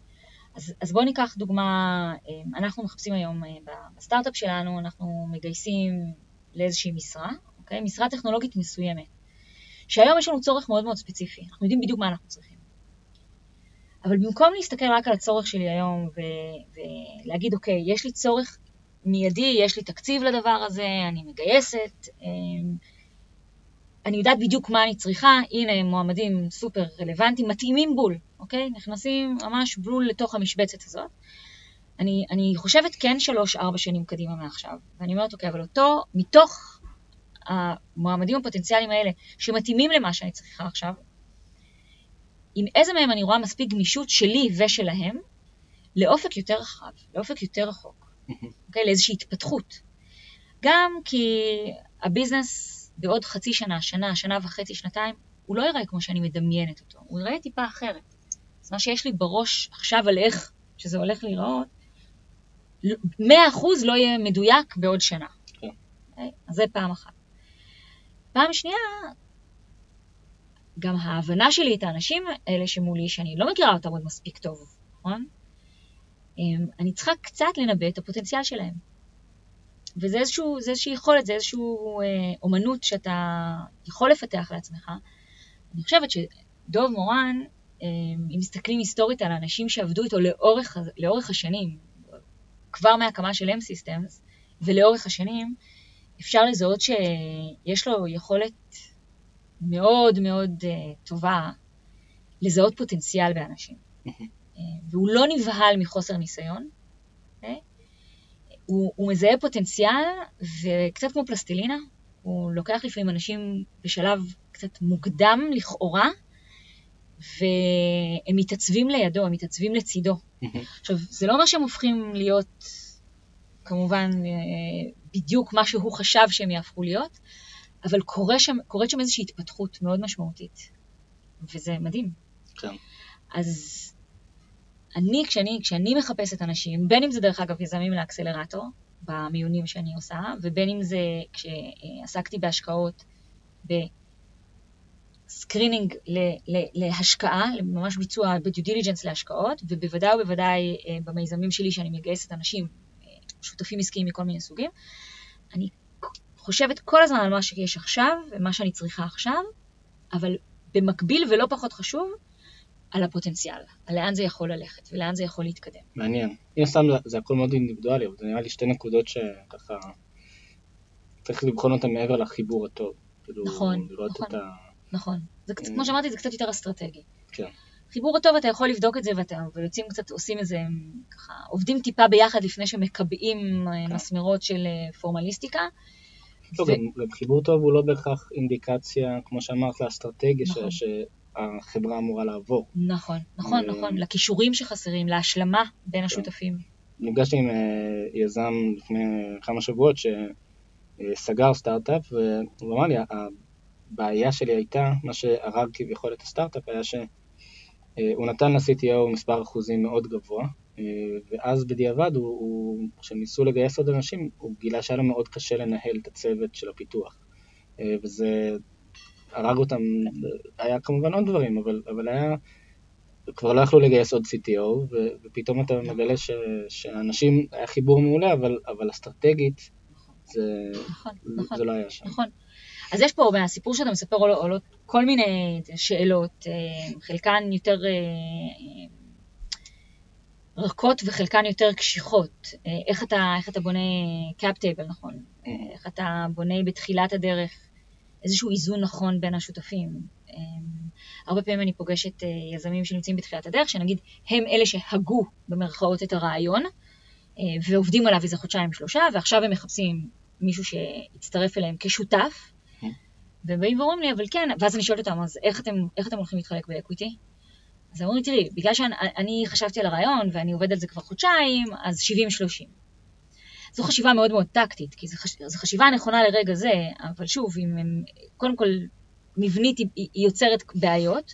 אז, אז בואו ניקח דוגמה, אה, אנחנו מחפשים היום אה, בסטארט-אפ שלנו, אנחנו מגייסים לאיזושהי משרה, okay? אוקיי? משרה טכנולוגית מסוימת, שהיום יש לנו צורך מאוד מאוד ספציפי, אנחנו יודעים בדיוק מה אנחנו צריכים. אבל במקום להסתכל רק על הצורך שלי היום ו- ולהגיד, אוקיי, יש לי צורך מיידי, יש לי תקציב לדבר הזה, אני מגייסת, אה, אני יודעת בדיוק מה אני צריכה, הנה מועמדים סופר רלוונטיים, מתאימים בול, אוקיי? נכנסים ממש בול לתוך המשבצת הזאת. אני, אני חושבת כן שלוש-ארבע שנים קדימה מעכשיו, ואני אומרת, אוקיי, אבל אותו, מתוך המועמדים הפוטנציאליים האלה, שמתאימים למה שאני צריכה עכשיו, עם איזה מהם אני רואה מספיק גמישות שלי ושלהם, לאופק יותר רחב, לאופק יותר רחוק, אוקיי? לאיזושהי התפתחות. גם כי הביזנס בעוד חצי שנה, שנה, שנה וחצי, שנתיים, הוא לא ייראה כמו שאני מדמיינת אותו, הוא ייראה טיפה אחרת. אז מה שיש לי בראש עכשיו על איך שזה הולך להיראות, מאה אחוז לא יהיה מדויק בעוד שנה. כן. Okay. אוקיי? אז זה פעם אחת. פעם שנייה, גם ההבנה שלי את האנשים האלה שמולי, שאני לא מכירה אותם עוד מספיק טוב, נכון? אמ, אני צריכה קצת לנבא את הפוטנציאל שלהם. וזה איזשהו, זה איזושהי יכולת, זה איזושהי אה, אומנות שאתה יכול לפתח לעצמך. אני חושבת שדוב מורן, אה, אם מסתכלים היסטורית על האנשים שעבדו איתו לאורך, לאורך השנים, כבר מהקמה של M-Systems, ולאורך השנים, אפשר לזהות שיש לו יכולת מאוד מאוד אה, טובה לזהות פוטנציאל באנשים. אה, והוא לא נבהל מחוסר ניסיון, הוא, הוא מזהה פוטנציאל, וקצת כמו פלסטלינה, הוא לוקח לפעמים אנשים בשלב קצת מוקדם לכאורה, והם מתעצבים לידו, הם מתעצבים לצידו. עכשיו, זה לא אומר שהם הופכים להיות, כמובן, אה, בדיוק מה שהוא חשב שהם יהפכו להיות, אבל קורה שם, קורית שם איזושהי התפתחות מאוד משמעותית, וזה מדהים. כן. אז אני, כשאני, כשאני מחפשת אנשים, בין אם זה דרך אגב יזמים לאקסלרטור, במיונים שאני עושה, ובין אם זה כשעסקתי בהשקעות, ב screening להשקעה, ממש ביצוע ב due diligence להשקעות, ובוודאי ובוודאי אה, במיזמים שלי שאני מגייסת אנשים, אה, שותפים עסקיים מכל מיני סוגים, אני חושבת כל הזמן על מה שיש עכשיו ומה שאני צריכה עכשיו, אבל במקביל ולא פחות חשוב, על הפוטנציאל, על לאן זה יכול ללכת ולאן זה יכול להתקדם. מעניין. מן הסתם זה הכל מאוד אינדיבידואלי, אבל זה נראה לי שתי נקודות שככה צריך לבחון אותן מעבר לחיבור הטוב. כאילו, נכון, נכון, ה... נכון. זה קצת, כמו שאמרתי, זה קצת יותר אסטרטגי. כן. חיבור הטוב, אתה יכול לבדוק את זה, ואתה, ויוצאים קצת, עושים איזה, ככה, עובדים טיפה ביחד לפני שמקבעים אה, כן. מסמרות של אה, פורמליסטיקה. לא, ו... גם חיבור טוב הוא לא בהכרח אינדיקציה, כמו שאמרת, לאסטרטגיה, נכון. ש... החברה אמורה לעבור. נכון, נכון, נכון, לכישורים שחסרים, להשלמה בין. השותפים. נפגשתי עם אה, יזם לפני כמה שבועות שסגר סטארט-אפ, והוא אמר לי, הבעיה שלי הייתה, מה שהרג כביכול את הסטארט-אפ היה שהוא אה, נתן ל-CTO מספר אחוזים מאוד גבוה, אה, ואז בדיעבד, כשניסו לגייס עוד אנשים, הוא גילה שהיה לו מאוד קשה לנהל את הצוות של הפיתוח. וזה הרג אותם, היה כמובן עוד דברים, אבל, אבל היה, כבר לא יכלו לגייס עוד CTO, ו, ופתאום אתה מגלה ש, שאנשים, היה חיבור מעולה, אבל, אבל אסטרטגית, זה, נכון, נכון, זה לא היה שם. נכון. אז יש פה, מהסיפור שאתה מספר, עולות כל מיני שאלות, אה, חלקן יותר אה, רכות וחלקן יותר קשיחות. אה, איך אתה, איך אתה בונה cap table, נכון? איך אתה בונה בתחילת הדרך איזשהו איזון נכון בין השותפים. אמ, הרבה פעמים אני פוגשת אה, יזמים שנמצאים בתחילת הדרך, שנגיד הם אלה שהגו במרכאות את הרעיון, אה, ועובדים עליו איזה חודשיים שלושה, ועכשיו הם מחפשים מישהו שיצטרף אליהם כשותף, והם באים ואומרים לי, אבל כן, ואז אני שואלת אותם, אז איך אתם, איך אתם הולכים להתחלק ב equity? אז אומרים לי, תראי, בגלל שאני חשבתי על הרעיון ואני עובד על זה כבר חודשיים, אז 70-30. זו חשיבה מאוד מאוד טקטית, כי זו, חש... זו חשיבה נכונה לרגע זה, אבל שוב, אם הם, קודם כל, מבנית היא, היא יוצרת בעיות,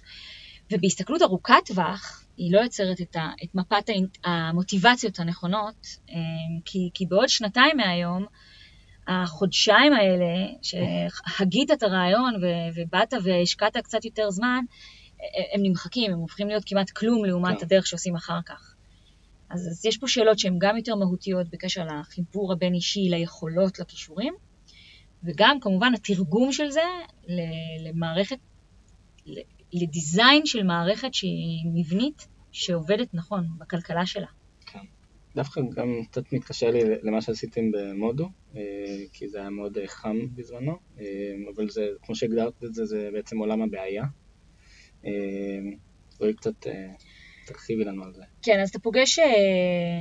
ובהסתכלות ארוכת טווח, היא לא יוצרת את, ה, את מפת המוטיבציות הנכונות, אה, כי, כי בעוד שנתיים מהיום, החודשיים האלה, שהגית את הרעיון ובאת והשקעת קצת יותר זמן, הם נמחקים, הם הופכים להיות כמעט כלום לעומת כן. הדרך שעושים אחר כך. אז, אז יש פה שאלות שהן גם יותר מהותיות בקשר לחיבור הבין-אישי, ליכולות, לכישורים, וגם כמובן התרגום של זה למערכת, לדיזיין של מערכת שהיא מבנית, שעובדת נכון בכלכלה שלה. כן. דווקא גם קצת מתקשר לי למה שעשיתם במודו, אה, כי זה היה מאוד אה, חם בזמנו, אה, אבל זה, כמו שהגדרת את זה, זה בעצם עולם הבעיה. בואי קצת תרחיבי לנו על זה. כן, אז אתה פוגש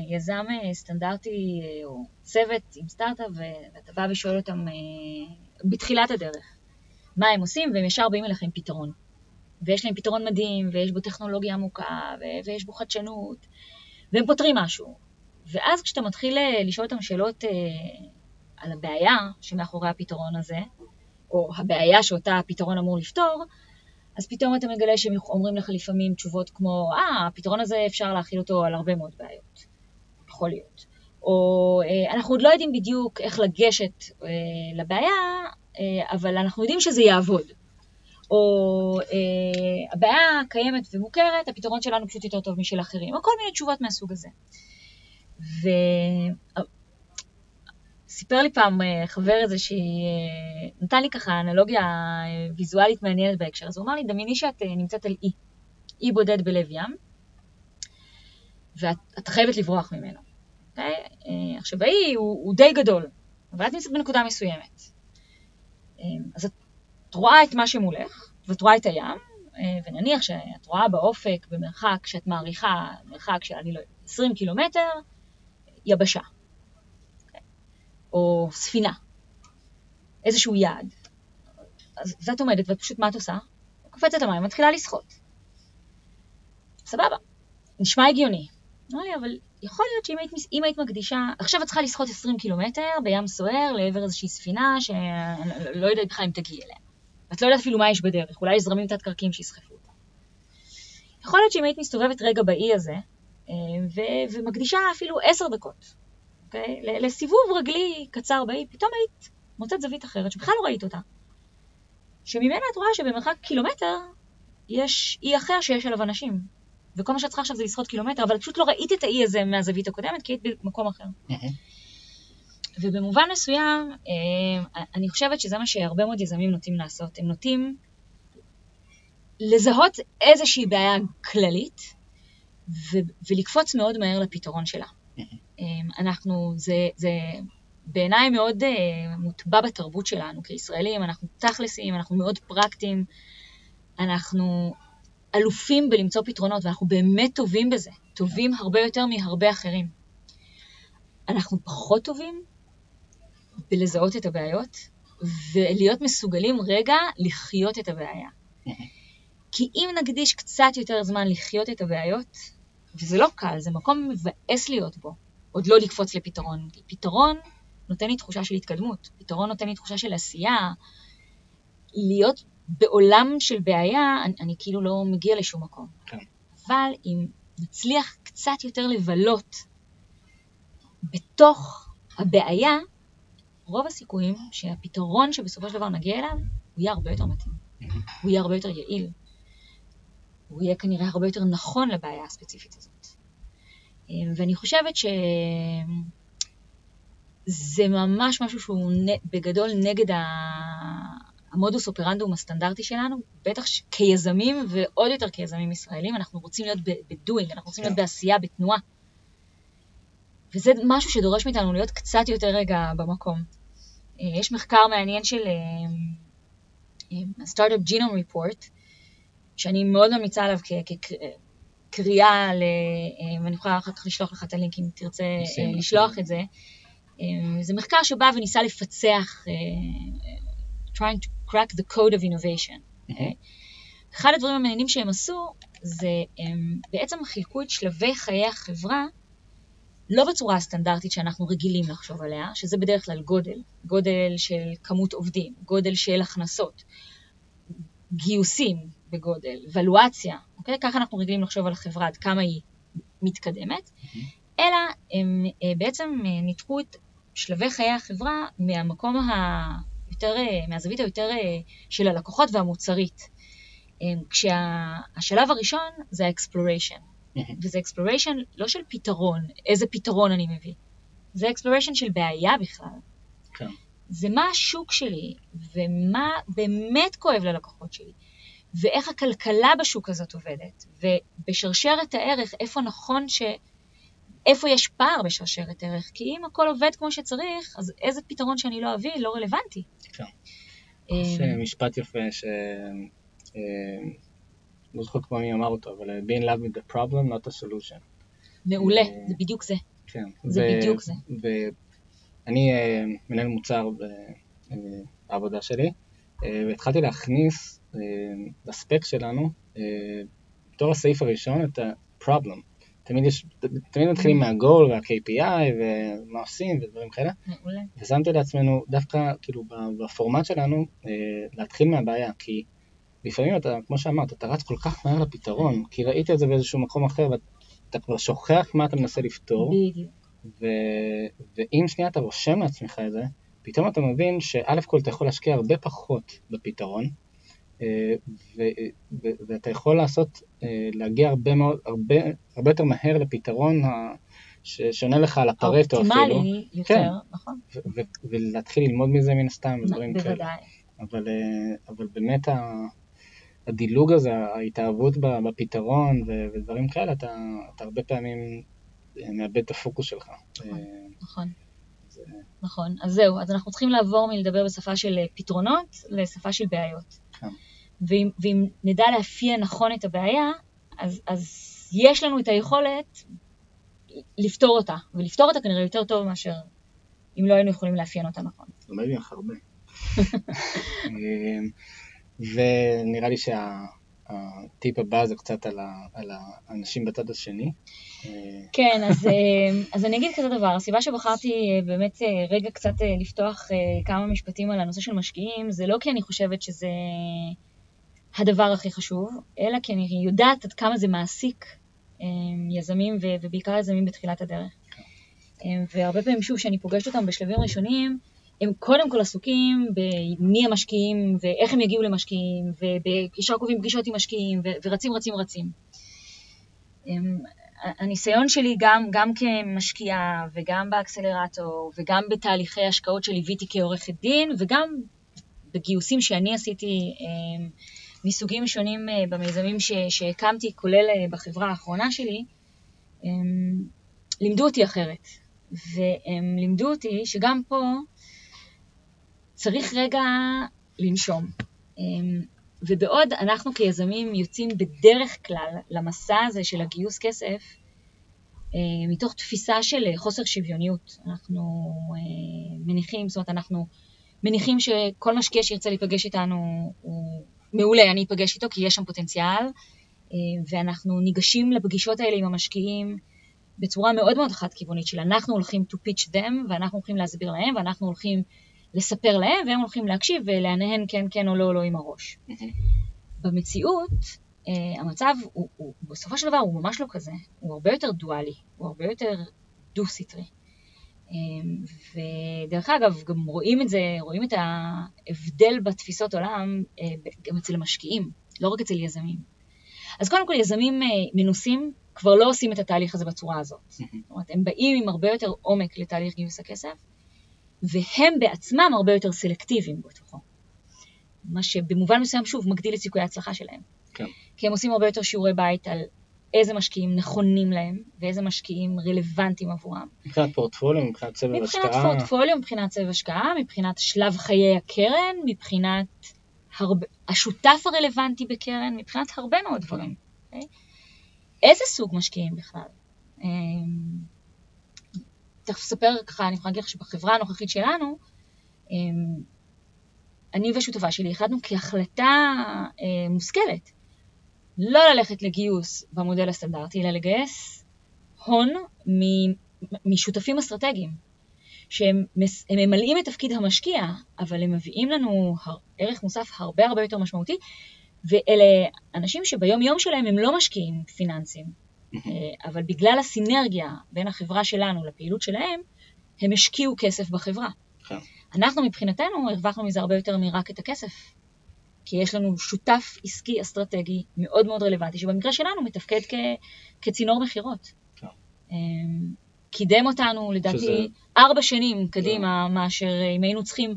יזם סטנדרטי או צוות עם סטארט-אפ, ואתה בא ושואל אותם בתחילת הדרך מה הם עושים, והם ישר באים אליך עם פתרון. ויש להם פתרון מדהים, ויש בו טכנולוגיה עמוקה, ויש בו חדשנות, והם פותרים משהו. ואז כשאתה מתחיל לשאול אותם שאלות על הבעיה שמאחורי הפתרון הזה, או הבעיה שאותה הפתרון אמור לפתור, אז פתאום אתה מגלה שהם אומרים לך לפעמים תשובות כמו, אה, הפתרון הזה אפשר להכיל אותו על הרבה מאוד בעיות. יכול להיות. או אה, אנחנו עוד לא יודעים בדיוק איך לגשת אה, לבעיה, אה, אבל אנחנו יודעים שזה יעבוד. או הבעיה קיימת ומוכרת, הפתרון שלנו פשוט יותר טוב משל אחרים, או כל מיני תשובות מהסוג הזה. ו... סיפר לי פעם אה, חבר איזה שהיא, אה, נתן לי ככה אנלוגיה אה, ויזואלית מעניינת בהקשר הזה, הוא אמר לי, דמייני שאת נמצאת על אי, אי בודד בלב ים, ואת חייבת לברוח ממנו. Okay? אוקיי? עכשיו, האי הוא, הוא די גדול, אבל את נמצאת בנקודה מסוימת. אז את רואה את מה שמולך, ואת רואה את הים, ונניח שאת רואה באופק, במרחק שאת מעריכה, מרחק של, אני לא יודעת, 20 קילומטר, יבשה. או ספינה, איזשהו יעד. אז ואת עומדת, ופשוט מה את עושה? קופצת למים, מתחילה לשחות. סבבה, נשמע הגיוני. אמר לי, אבל יכול להיות שאם היית, היית מקדישה, עכשיו את צריכה לשחות 20 קילומטר בים סוער לעבר איזושהי ספינה שאני לא יודעת בכלל אם תגיעי אליה. ואת לא יודעת אפילו מה יש בדרך, אולי יש זרמים תת-קרקעיים שיסחפו אותה. יכול להיות שאם היית מסתובבת רגע באי הזה, אה, ו- ומקדישה אפילו 10 דקות אוקיי? לסיבוב רגלי קצר באי, פתאום היית מוצאת זווית אחרת שבכלל לא ראית אותה. שממנה את רואה שבמרחק קילומטר יש אי אחר שיש עליו אנשים. וכל מה שאת צריכה עכשיו זה לשחות קילומטר, אבל פשוט לא ראית את האי הזה מהזווית הקודמת, כי היית במקום אחר. ובמובן מסוים, אה, אני חושבת שזה מה שהרבה מאוד יזמים נוטים לעשות. הם נוטים לזהות איזושהי בעיה כללית, ו- ולקפוץ מאוד מהר לפתרון שלה. אמ, אנחנו, זה, זה בעיניי מאוד uh, מוטבע בתרבות שלנו כישראלים, אנחנו תכלסים, אנחנו מאוד פרקטיים, אנחנו אלופים בלמצוא פתרונות, ואנחנו באמת טובים בזה, טובים הרבה יותר מהרבה אחרים. אנחנו פחות טובים בלזהות את הבעיות, ולהיות מסוגלים רגע לחיות את הבעיה. כי אם נקדיש קצת יותר זמן לחיות את הבעיות, וזה לא קל, זה מקום מבאס להיות בו. עוד לא לקפוץ לפתרון. פתרון נותן לי תחושה של התקדמות, פתרון נותן לי תחושה של עשייה. להיות בעולם של בעיה, אני, אני כאילו לא מגיע לשום מקום. כן. אבל אם נצליח קצת יותר לבלות בתוך הבעיה, רוב הסיכויים שהפתרון שבסופו של דבר נגיע אליו, הוא יהיה הרבה יותר מתאים. הוא יהיה הרבה יותר יעיל. הוא יהיה כנראה הרבה יותר נכון לבעיה הספציפית הזאת. אמ, ואני חושבת שזה ממש משהו שהוא בגדול נגד המודוס אופרנדום הסטנדרטי שלנו, בטח כיזמים ועוד יותר כיזמים ישראלים, אנחנו רוצים להיות בדואינג, אנחנו רוצים להיות כן. בעשייה, בתנועה. וזה משהו שדורש מאיתנו להיות קצת יותר רגע במקום. אה, יש מחקר מעניין של, הסטארט-אפ ג'ינום ריפורט, שאני מאוד ממליצה עליו כקריאה, ואני יכולה אחר כך לשלוח לך את הלינק אם תרצה לשלוח את זה. זה מחקר שבא וניסה לפצח, trying to crack the code of innovation. אחד הדברים המעניינים שהם עשו, זה הם בעצם חילקו את שלבי חיי החברה לא בצורה הסטנדרטית שאנחנו רגילים לחשוב עליה, שזה בדרך כלל גודל, גודל של כמות עובדים, גודל של הכנסות, גיוסים בגודל, ולואציה, אוקיי? ככה אנחנו רגילים לחשוב על החברה, עד כמה היא מתקדמת, mm-hmm. אלא הם אה, בעצם אה, ניתחו את שלבי חיי החברה מהמקום היותר, אה, מהזווית היותר של הלקוחות והמוצרית. כשהשלב הראשון זה ה-exploration. וזה exploration לא של פתרון, איזה פתרון אני מביא, זה exploration של בעיה בכלל. כן. זה מה השוק שלי, ומה באמת כואב ללקוחות שלי, ואיך הכלכלה בשוק הזאת עובדת, ובשרשרת הערך, איפה נכון ש... איפה יש פער בשרשרת ערך, כי אם הכל עובד כמו שצריך, אז איזה פתרון שאני לא אביא לא רלוונטי. כן. יש אמ, משפט יפה ש... אמ, לא זוכר כבר מי אמר אותו, אבל be in love with the problem, not the solution. מעולה, אה, זה בדיוק זה. כן. זה בדיוק זה. ואני אה, מנהל מוצר בעבודה שלי, אה, והתחלתי להכניס לספק שלנו, בתור הסעיף הראשון, את ה-problem. תמיד יש, תמיד מתחילים. מהגול וה-KPI ומה עושים ודברים כאלה. מעולה. ושמתי לעצמנו, דווקא כאילו בפורמט שלנו, להתחיל מהבעיה, כי לפעמים אתה, כמו שאמרת, אתה רץ כל כך מהר לפתרון, כי ראית את זה באיזשהו מקום אחר ואתה כבר שוכח מה אתה מנסה לפתור. בדיוק. ואם שנייה אתה רושם לעצמך את זה, פתאום אתה מבין שא' כל אתה יכול להשקיע הרבה פחות בפתרון, אה, ואתה יכול לעשות, אה, להגיע הרבה מאוד, הרבה, הרבה יותר מהר לפתרון ששונה לך על הפרטו אפילו. האופטימלי יותר, כן. נכון. ולהתחיל ללמוד מזה מן הסתם, דברים כאלה. בוודאי. אבל, אה, אבל באמת הדילוג הזה, ההתאהבות בפתרון ודברים כאלה, אתה, אתה הרבה פעמים מאבד את הפוקוס שלך. נכון. נכון. נכון, אז זהו, אז אנחנו צריכים לעבור מלדבר בשפה של פתרונות לשפה של בעיות. כן. ואם, ואם נדע לאפיין נכון את הבעיה, אז, אז יש לנו את היכולת לפתור אותה, ולפתור אותה כנראה יותר טוב מאשר אם לא היינו יכולים לאפיין אותה נכון. לומד ממך הרבה. ונראה לי שהטיפ הבא זה קצת על, ה, על האנשים בצד השני. כן, אז, אה, אז אני אגיד כזה דבר, הסיבה שבחרתי אה, באמת אה, רגע קצת לפתוח כמה משפטים על הנושא של משקיעים, זה לא כי אני חושבת שזה הדבר הכי חשוב, אלא כי אני יודעת עד כמה זה מעסיק יזמים ובעיקר יזמים בתחילת הדרך. והרבה פעמים, שוב, כשאני פוגשת אותם בשלבים ראשונים, הם קודם כל עסוקים במי המשקיעים ואיך הם יגיעו למשקיעים וישר קובעים פגישות עם משקיעים ורצים רצים רצים. הניסיון שלי גם, גם כמשקיעה וגם באקסלרטור וגם בתהליכי השקעות שליוויתי כעורכת דין וגם בגיוסים שאני עשיתי מסוגים שונים אה, במיזמים שהקמתי, כולל אה, בחברה האחרונה שלי, לימדו אותי אחרת. והם לימדו אותי שגם פה צריך רגע לנשום. אמ, ובעוד אנחנו כיזמים יוצאים בדרך כלל למסע הזה של הגיוס כסף, אה, מתוך תפיסה של חוסר שוויוניות. אנחנו אה, מניחים, זאת אומרת, אנחנו מניחים שכל משקיע שירצה להיפגש איתנו הוא מעולה, אני אפגש איתו כי יש שם פוטנציאל, אה, ואנחנו ניגשים לפגישות האלה עם המשקיעים בצורה מאוד מאוד חד-כיוונית של אנחנו הולכים to pitch them, ואנחנו הולכים להסביר להם, ואנחנו הולכים לספר להם, והם הולכים להקשיב ולהנהן כן, כן או לא, לא עם הראש. במציאות, uh, המצב הוא, הוא, בסופו של דבר הוא ממש לא כזה, הוא הרבה יותר דואלי, הוא הרבה יותר דו-סטרי. Um, ודרך אגב, גם רואים את זה, רואים את ההבדל בתפיסות עולם uh, גם אצל המשקיעים, לא רק אצל יזמים. אז קודם כל, יזמים uh, מנוסים כבר לא עושים את התהליך הזה בצורה הזאת. זאת אומרת, הם באים עם הרבה יותר עומק לתהליך גיוס הכסף, והם בעצמם הרבה יותר סלקטיביים בתוכו. מה שבמובן מסוים, שוב, מגדיל את סיכויי ההצלחה שלהם. כן. כי הם עושים הרבה יותר שיעורי בית על איזה משקיעים נכונים להם, ואיזה משקיעים רלוונטיים עבורם. מבחינת פורטפוליו, מבחינת צבע השקעה. מבחינת פורטפוליו, מבחינת צבע השקעה, מבחינת שלב חיי הקרן, מבחינת הרבה, השותף הרלוונטי בקרן מבחינת הרבה מאוד דברים. Okay? אוקיי? איזה סוג משקיעים בכלל? תכף אספר ככה, אני יכולה להגיד לך שבחברה הנוכחית שלנו, אמ, אני והשותפה שלי החלטנו כהחלטה אה, מושכלת, לא ללכת לגיוס במודל הסטנדרטי, אלא לגייס הון משותפים אסטרטגיים, שהם ממלאים את תפקיד המשקיע, אבל הם מביאים לנו ערך מוסף הרבה הרבה יותר משמעותי, ואלה אנשים שביום יום שלהם הם לא משקיעים פיננסיים, אבל בגלל הסינרגיה בין החברה שלנו לפעילות שלהם, הם השקיעו כסף בחברה. כן. אנחנו מבחינתנו הרווחנו מזה הרבה יותר מרק את הכסף. כי יש לנו שותף עסקי אסטרטגי מאוד מאוד רלוונטי, שבמקרה שלנו מתפקד כ, כצינור מכירות. כן. אמ, קידם אותנו, לדעתי, שזה... ארבע שנים קדימה, כן. מאשר אם היינו צריכים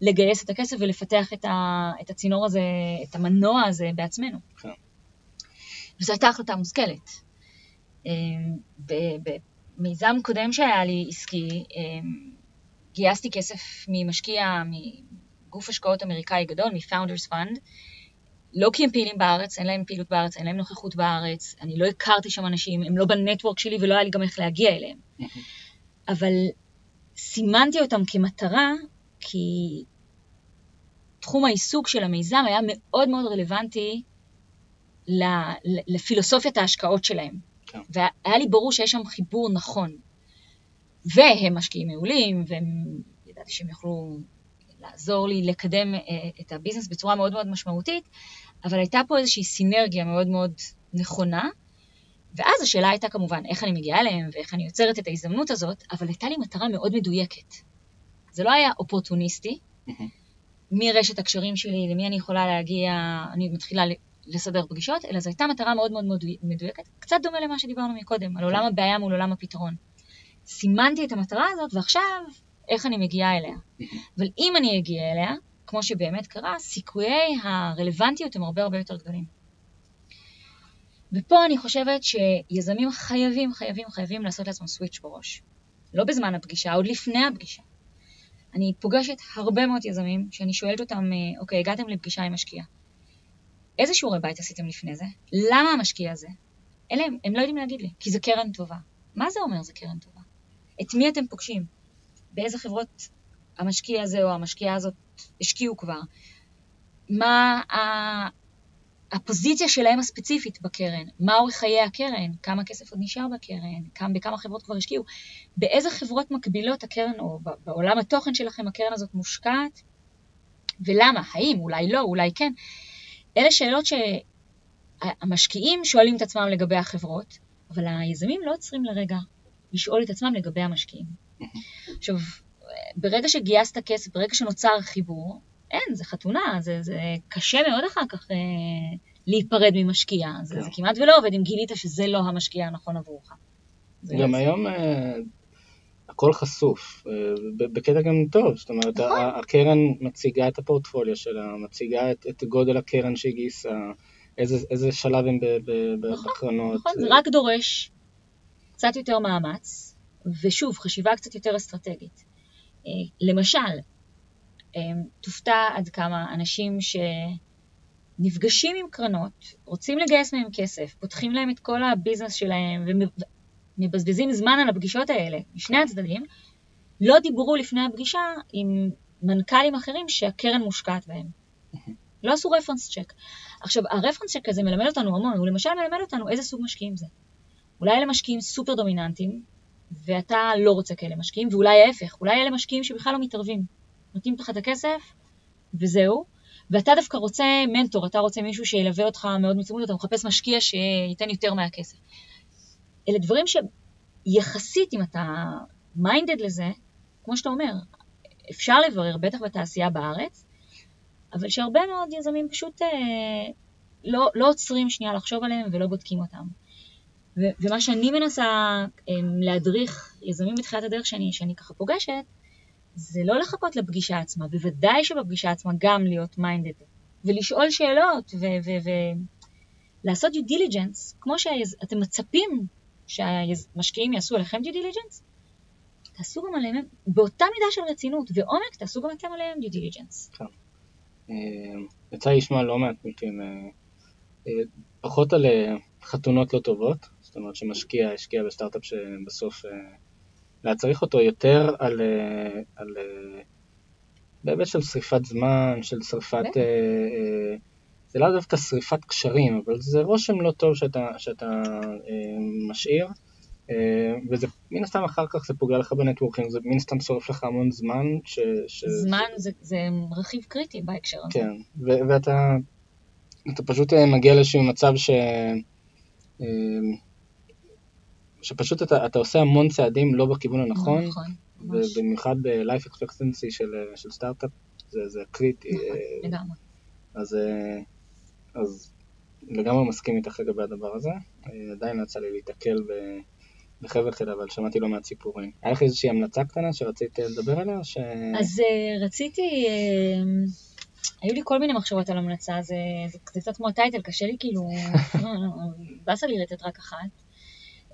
לגייס את הכסף ולפתח את, ה, את הצינור הזה, את המנוע הזה בעצמנו. כן. וזו הייתה החלטה מושכלת. אמ, במיזם קודם שהיה לי עסקי, אמ, גייסתי כסף ממשקיע, מגוף השקעות אמריקאי גדול, מ-Founders Fund, לא כי הם פעילים בארץ, אין להם פעילות בארץ, אין להם נוכחות בארץ, אני לא הכרתי שם אנשים, הם לא בנטוורק שלי ולא היה לי גם איך להגיע אליהם. אבל סימנתי אותם כמטרה, כי תחום העיסוק של המיזם היה מאוד מאוד רלוונטי לפילוסופיית ההשקעות שלהם. כן. והיה לי ברור שיש שם חיבור נכון. והם משקיעים מעולים, והם, ידעתי שהם יוכלו לעזור לי לקדם אה, את הביזנס בצורה מאוד מאוד משמעותית, אבל הייתה פה איזושהי סינרגיה מאוד מאוד נכונה, ואז השאלה הייתה כמובן איך אני מגיעה אליהם ואיך אני יוצרת את ההזדמנות הזאת, אבל הייתה לי מטרה מאוד מדויקת. זה לא היה אופורטוניסטי, מרשת הקשרים שלי, למי אני יכולה להגיע, אני מתחילה לסדר פגישות, אלא זו הייתה מטרה מאוד מאוד מדויקת, קצת דומה למה שדיברנו מקודם, על עולם הבעיה מול עולם הפתרון. סימנתי את המטרה הזאת, ועכשיו, איך אני מגיעה אליה. אבל אם אני אגיע אליה, כמו שבאמת קרה, סיכויי הרלוונטיות הם הרבה הרבה יותר גדולים. ופה אני חושבת שיזמים חייבים, חייבים, חייבים לעשות לעצמם סוויץ' בראש. לא בזמן הפגישה, עוד לפני הפגישה. אני פוגשת הרבה מאוד יזמים, שאני שואלת אותם, אה, אוקיי, הגעתם לפגישה עם משקיע. איזה שיעורי בית עשיתם לפני זה? למה המשקיע הזה? אלה הם, הם לא יודעים להגיד לי, כי זה קרן טובה. מה זה אומר זה קרן טובה? את מי אתם פוגשים? באיזה חברות המשקיע הזה או המשקיעה הזאת השקיעו כבר? מה הפוזיציה שלהם הספציפית בקרן? מה אורך חיי הקרן? כמה כסף עוד נשאר בקרן? כמה, בכמה חברות כבר השקיעו? באיזה חברות מקבילות הקרן, או בעולם התוכן שלכם הקרן הזאת מושקעת? ולמה? האם? אולי לא, אולי כן. אלה שאלות שהמשקיעים שואלים את עצמם לגבי החברות, אבל היזמים לא עוצרים לרגע לשאול את עצמם לגבי המשקיעים. עכשיו, ברגע שגייסת כסף, ברגע שנוצר חיבור, אין, זה חתונה, זה, זה קשה מאוד אחר כך אה, להיפרד ממשקיע. זה, זה כן. כמעט ולא עובד אם גילית שזה לא המשקיע הנכון עבורך. גם זה... היום אה, הכל חשוף, אה, בקטע גם טוב, זאת אומרת, נכון. הקרן מציגה את הפורטפוליו שלה, מציגה את, את גודל הקרן שהיא גייסה, איזה, איזה שלב הם נכון, בקרנות. נכון, זה רק דורש קצת יותר מאמץ, ושוב, חשיבה קצת יותר אסטרטגית. אה, למשל, אה, תופתע עד כמה אנשים שנפגשים עם קרנות, רוצים לגייס מהם כסף, פותחים להם את כל הביזנס שלהם ומבזבזים זמן על הפגישות האלה, משני הצדדים, לא דיברו לפני הפגישה עם מנכ"לים אחרים שהקרן מושקעת בהם. לא עשו רפרנס צ'ק. עכשיו, הרפרנס צ'ק הזה מלמד אותנו המון, הוא למשל מלמד אותנו איזה סוג משקיעים זה. אולי אלה משקיעים סופר דומיננטיים, ואתה לא רוצה כאלה משקיעים, ואולי ההפך, אולי אלה משקיעים שבכלל לא מתערבים. נותנים לך את הכסף, וזהו. ואתה דווקא רוצה מנטור, אתה רוצה מישהו שילווה אותך מאוד מצמוד, אתה מחפש משקיע שייתן יותר מהכסף. אלה דברים שיחסית, אם אתה minded לזה, כמו שאתה אומר, אפשר לברר, בטח בתעשייה בארץ, אבל שהרבה מאוד יזמים פשוט אה, לא, לא עוצרים שנייה לחשוב עליהם ולא בודקים אותם. ומה שאני מנסה אמ, להדריך יזמים בתחילת הדרך שאני, שאני ככה פוגשת, זה לא לחכות לפגישה עצמה, בוודאי שבפגישה עצמה גם להיות minded, ולשאול שאלות, ולעשות due diligence, כמו שאתם מצפים שהמשקיעים יעשו עליכם due diligence, תעשו גם עליהם, באותה מידה של רצינות ועומק, תעשו גם אתם עליהם due diligence. כן. אה, יצא לי לשמוע לא מעט מקרים, פחות על חתונות לא טובות, זאת אומרת שמשקיע השקיע בסטארט-אפ שבסוף היה צריך אותו, יותר על, על בהיבט של שריפת זמן, של שריפת... זה לאו דווקא שריפת קשרים, אבל זה רושם לא טוב שאתה, שאתה משאיר. אה, וזה מן הסתם אחר כך זה פוגע לך בנטוורקינג, זה מן הסתם שורף לך המון זמן. ש, ש... זמן זה, זה רכיב קריטי בהקשר הזה. כן, ו- ואתה אתה פשוט אה, מגיע לאיזשהו מצב ש... אה, שפשוט אתה, אתה עושה המון צעדים לא בכיוון הנכון, נכון, ובמיוחד ב-life expectancy של, של סטארט-אפ זה, זה קריטי. נכון, לגמרי. אז, אז לגמרי מסכים איתך לגבי הדבר הזה, עדיין לא יצא לי להתקל ב... בחבל תל אבל שמעתי לא מעט סיפורים. היה לך איזושהי המלצה קטנה שרצית לדבר עליה? ש... אז uh, רציתי, uh, היו לי כל מיני מחשבות על המלצה, זה, זה, קצת כמו הטייטל, קשה לי כאילו, לא, לא, באסה לי לתת רק אחת.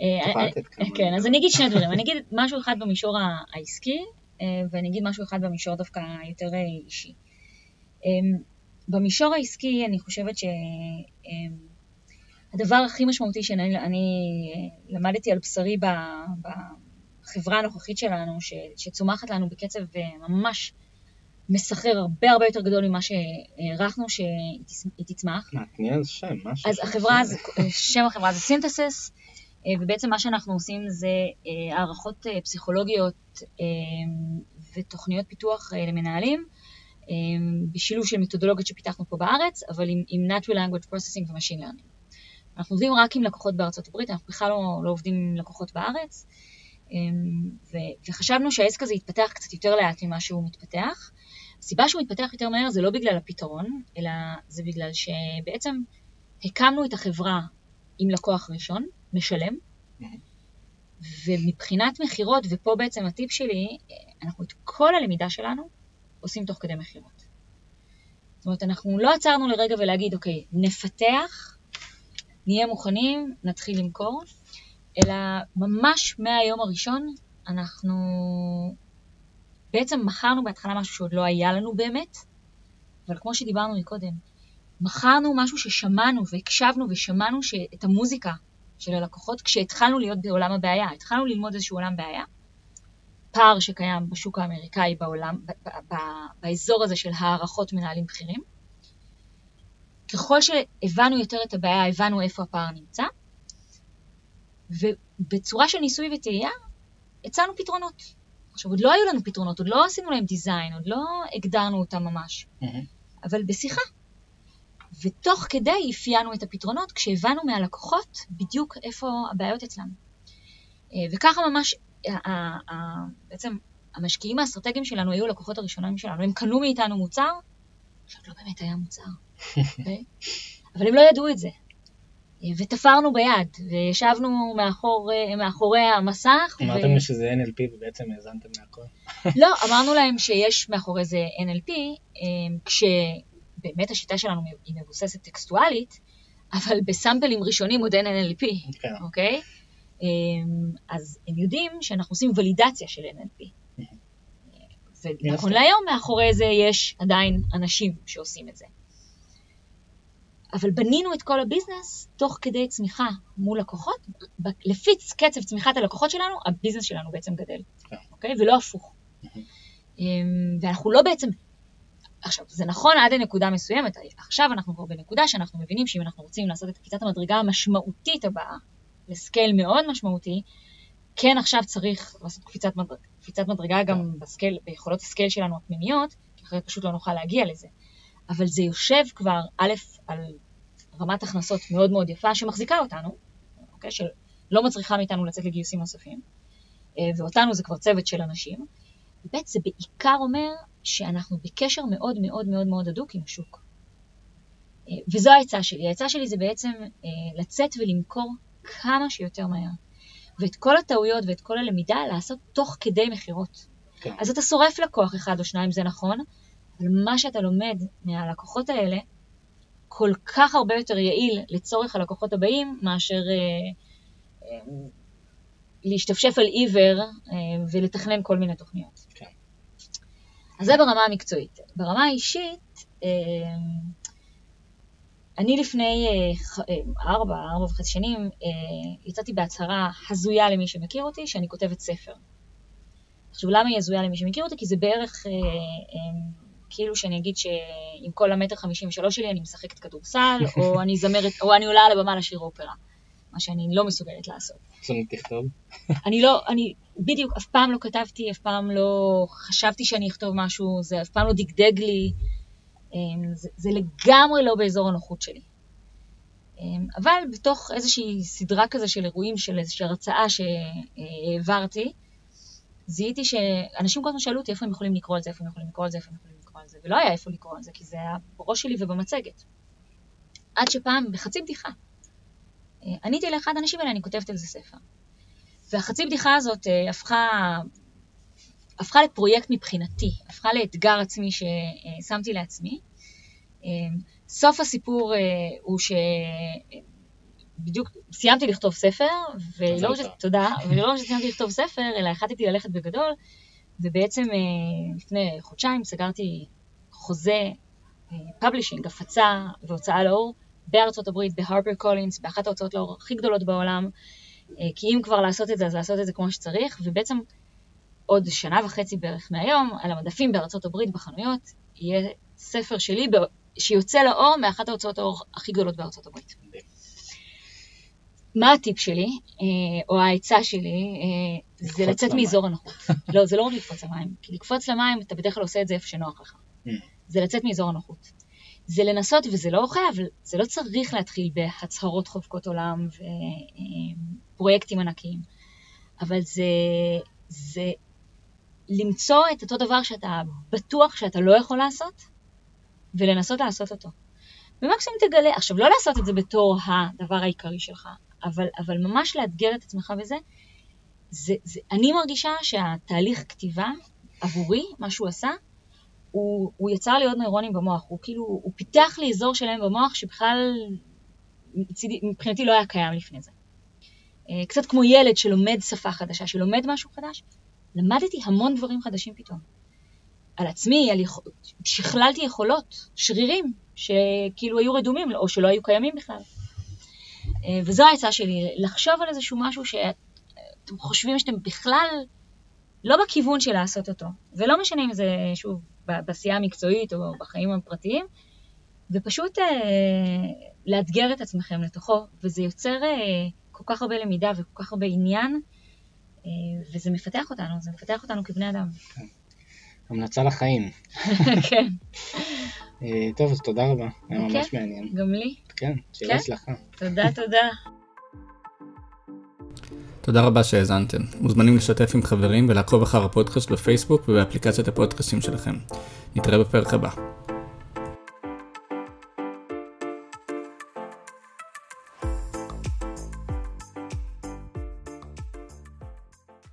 אה, כן, אז אני אגיד שני דברים, אני אגיד משהו אחד במישור העסקי, ואני אגיד משהו אחד במישור דווקא יותר אישי. במישור העסקי אני חושבת ש... הדבר הכי משמעותי שאני למדתי על בשרי בחברה הנוכחית שלנו, ש, שצומחת לנו בקצב אה, ממש מסחרר הרבה הרבה יותר גדול ממה שהערכנו שהיא תצמח. מה, תני על שם, משהו. אז החברה, שם החברה זה סינתסיס, אה, ובעצם מה שאנחנו עושים זה אה, הערכות פסיכולוגיות ותוכניות פיתוח למנהלים. בשילוב של מתודולוגיות שפיתחנו פה בארץ, אבל עם, עם Natural Language Processing ו-Machine Learning. אנחנו עובדים רק עם לקוחות בארצות הברית, אנחנו בכלל לא, לא עובדים עם לקוחות בארץ, אמ, ו, וחשבנו שהעסק הזה יתפתח קצת יותר לאט ממה שהוא מתפתח. הסיבה שהוא מתפתח יותר מהר זה לא בגלל הפתרון, אלא זה בגלל שבעצם הקמנו את החברה עם לקוח ראשון, משלם, ומבחינת מכירות, ופה בעצם הטיפ שלי, אנחנו את כל הלמידה שלנו עושים תוך כדי מכירות. זאת אומרת, אנחנו לא עצרנו לרגע ולהגיד, אוקיי, נפתח, נהיה מוכנים, נתחיל למכור, אלא ממש מהיום הראשון אנחנו בעצם מכרנו בהתחלה משהו שעוד לא היה לנו באמת, אבל כמו שדיברנו מקודם, מכרנו משהו ששמענו והקשבנו ושמענו את המוזיקה של הלקוחות כשהתחלנו להיות בעולם הבעיה, התחלנו ללמוד איזשהו עולם בעיה, פער שקיים בשוק האמריקאי בעולם, באזור הזה של הערכות מנהלים בכירים, ככל שהבנו יותר את הבעיה, הבנו איפה הפער נמצא, ובצורה של ניסוי וטעייה, הצענו פתרונות. עכשיו, עוד לא היו לנו פתרונות, עוד לא עשינו להם דיזיין, עוד לא הגדרנו אותם ממש, mm-hmm. אבל בשיחה. ותוך כדי אפיינו את הפתרונות כשהבנו מהלקוחות בדיוק איפה הבעיות אצלם. אה, וככה ממש, בעצם המשקיעים האסטרטגיים שלנו היו הלקוחות הראשונים שלנו, הם קנו מאיתנו מוצר שעוד לא באמת היה מוצר. אוקיי? אבל הם לא ידעו את זה. ותפרנו ביד, וישבנו מאחור, מאחורי המסך. אמרתם ו... שזה NLP ובעצם האזנתם מהכל. לא, אמרנו להם שיש מאחורי זה NLP, אמ, כשבאמת השיטה שלנו היא מבוססת טקסטואלית, אבל בסאמפלים ראשונים עוד אין NLP, כן. אוקיי? אמ, אז הם יודעים שאנחנו עושים ולידציה של NLP. ונכון להיום מאחורי זה יש עדיין אנשים שעושים את זה. אבל בנינו את כל הביזנס תוך כדי צמיחה מול לקוחות, לפי קצב צמיחת הלקוחות שלנו, הביזנס שלנו בעצם גדל, כן. אוקיי? ולא הפוך. אמ, ואנחנו לא בעצם, עכשיו, זה נכון עד לנקודה מסוימת, עכשיו אנחנו כבר בנקודה שאנחנו מבינים שאם אנחנו רוצים לעשות את קפיצת המדרגה המשמעותית הבאה, ל scale מאוד משמעותי, כן עכשיו צריך לעשות קפיצת, מדרג, קפיצת מדרגה גם כן. ב scale, ביכולות ה scale שלנו הפנימיות, כי אחרת פשוט לא נוכל להגיע לזה. אבל זה יושב כבר, א', על רמת הכנסות מאוד מאוד יפה שמחזיקה אותנו, אוקיי? שלא מצריכה מאיתנו לצאת לגיוסים נוספים, אה, ואותנו זה כבר צוות של אנשים. ב', זה בעיקר אומר שאנחנו בקשר מאוד מאוד מאוד מאוד הדוק עם השוק. אה, וזו העצה שלי. העצה שלי זה בעצם אה, לצאת ולמכור כמה שיותר מהר. ואת כל הטעויות ואת כל הלמידה לעשות תוך כדי מכירות. כן. אז אתה שורף לקוח אחד או שניים, זה נכון, אבל מה שאתה לומד מהלקוחות האלה, כל כך הרבה יותר יעיל לצורך הלקוחות הבאים, מאשר אה, אה, להשתפשף על עיוור אה, ולתכנן כל מיני תוכניות. כן. אז זה ברמה המקצועית. ברמה האישית, אני לפני ארבע, ארבע וחצי שנים, יצאתי בהצהרה הזויה למי שמכיר אותי, שאני כותבת ספר. עכשיו, למה היא הזויה למי שמכיר אותי? כי זה בערך כאילו שאני אגיד שעם כל המטר חמישים ושלוש שלי אני משחקת כדורסל, או אני זמרת, או אני עולה על הבמה לשיר אופרה, מה שאני לא מסוגלת לעשות. אני תכתוב? אני לא, אני בדיוק אף פעם לא כתבתי, אף פעם לא חשבתי שאני אכתוב משהו, זה אף פעם לא דגדג לי, זה, זה לגמרי לא באזור הנוחות שלי. אמ, אבל בתוך איזושהי סדרה כזה של אירועים, של איזושהי הרצאה שהעברתי, זיהיתי שאנשים כל הזמן שאלו אותי איפה הם יכולים לקרוא על זה, איפה הם יכולים לקרוא על זה, איפה הם יכולים לקרוא על זה, ולא היה איפה לקרוא על זה, כי זה היה בראש שלי ובמצגת. עד שפעם, בחצי בדיחה, אה, עניתי לאחד האנשים האלה, אני כותבת על זה ספר. והחצי בדיחה הזאת אה, הפכה, הפכה לפרויקט מבחינתי, הפכה לאתגר עצמי ששמתי לעצמי. אה, סוף הסיפור הוא ש... בדיוק סיימתי לכתוב ספר, ולא רק תודה, ולא רק שסיימתי לכתוב ספר, אלא החלטתי ללכת בגדול, ובעצם אה, לפני חודשיים סגרתי חוזה publishing, הפצה והוצאה לאור בארצות הברית, ב HarperCollins, באחת ההוצאות לאור הכי גדולות בעולם, אה, כי אם כבר לעשות את זה, אז לעשות את זה כמו שצריך, ובעצם עוד שנה וחצי בערך מהיום, על המדפים בארצות הברית בחנויות, יהיה ספר שלי שיוצא לאור מאחת ההוצאות האור הכי גדולות בארצות הברית. מה הטיפ שלי, אה, או העצה שלי, אה, זה לצאת מאזור הנוחות. לא, זה לא רק לקפוץ למים, כי לקפוץ למים, אתה בדרך כלל עושה את זה איפה שנוח לך. Mm. זה לצאת מאזור הנוחות. זה לנסות, וזה לא חייב, זה לא צריך להתחיל בהצהרות חובקות עולם ופרויקטים ענקיים, אבל זה, זה למצוא את אותו דבר שאתה בטוח שאתה לא יכול לעשות, ולנסות לעשות אותו. ומקסימום תגלה, עכשיו לא לעשות את זה בתור הדבר העיקרי שלך, אבל, אבל ממש לאתגר את עצמך בזה, זה, זה, אני מרגישה שהתהליך כתיבה עבורי, מה שהוא עשה, הוא, הוא יצר לי עוד נוירונים במוח, הוא כאילו, הוא פיתח לי אזור שלם במוח שבכלל מבחינתי לא היה קיים לפני זה. אה, קצת כמו ילד שלומד שפה חדשה, שלומד משהו חדש, למדתי המון דברים חדשים פתאום. על עצמי, על יכול... שכללתי יכולות, שרירים, שכאילו היו רדומים, או שלא היו קיימים בכלל. אה, וזו העצה שלי, לחשוב על איזשהו משהו שאתם חושבים שאתם בכלל לא בכיוון של לעשות אותו. ולא משנה אם זה, שוב, בעשייה המקצועית או בחיים הפרטיים, ופשוט אה, לאתגר את עצמכם לתוכו, וזה יוצר אה, כל כך הרבה למידה וכל כך הרבה עניין, וזה מפתח אותנו, זה מפתח אותנו כבני אדם. כן. המלצה לחיים. כן. אה, טוב, אז תודה רבה, היה ממש כן, מעניין. גם לי. כן, שיהיה הצלחה. תודה, תודה. תודה רבה שהאזנתם. מוזמנים לשתף עם חברים ולעקוב אחר הפודקאסט בפייסבוק ובאפליקציית הפודקאסטים שלכם. נתראה בפרק הבא.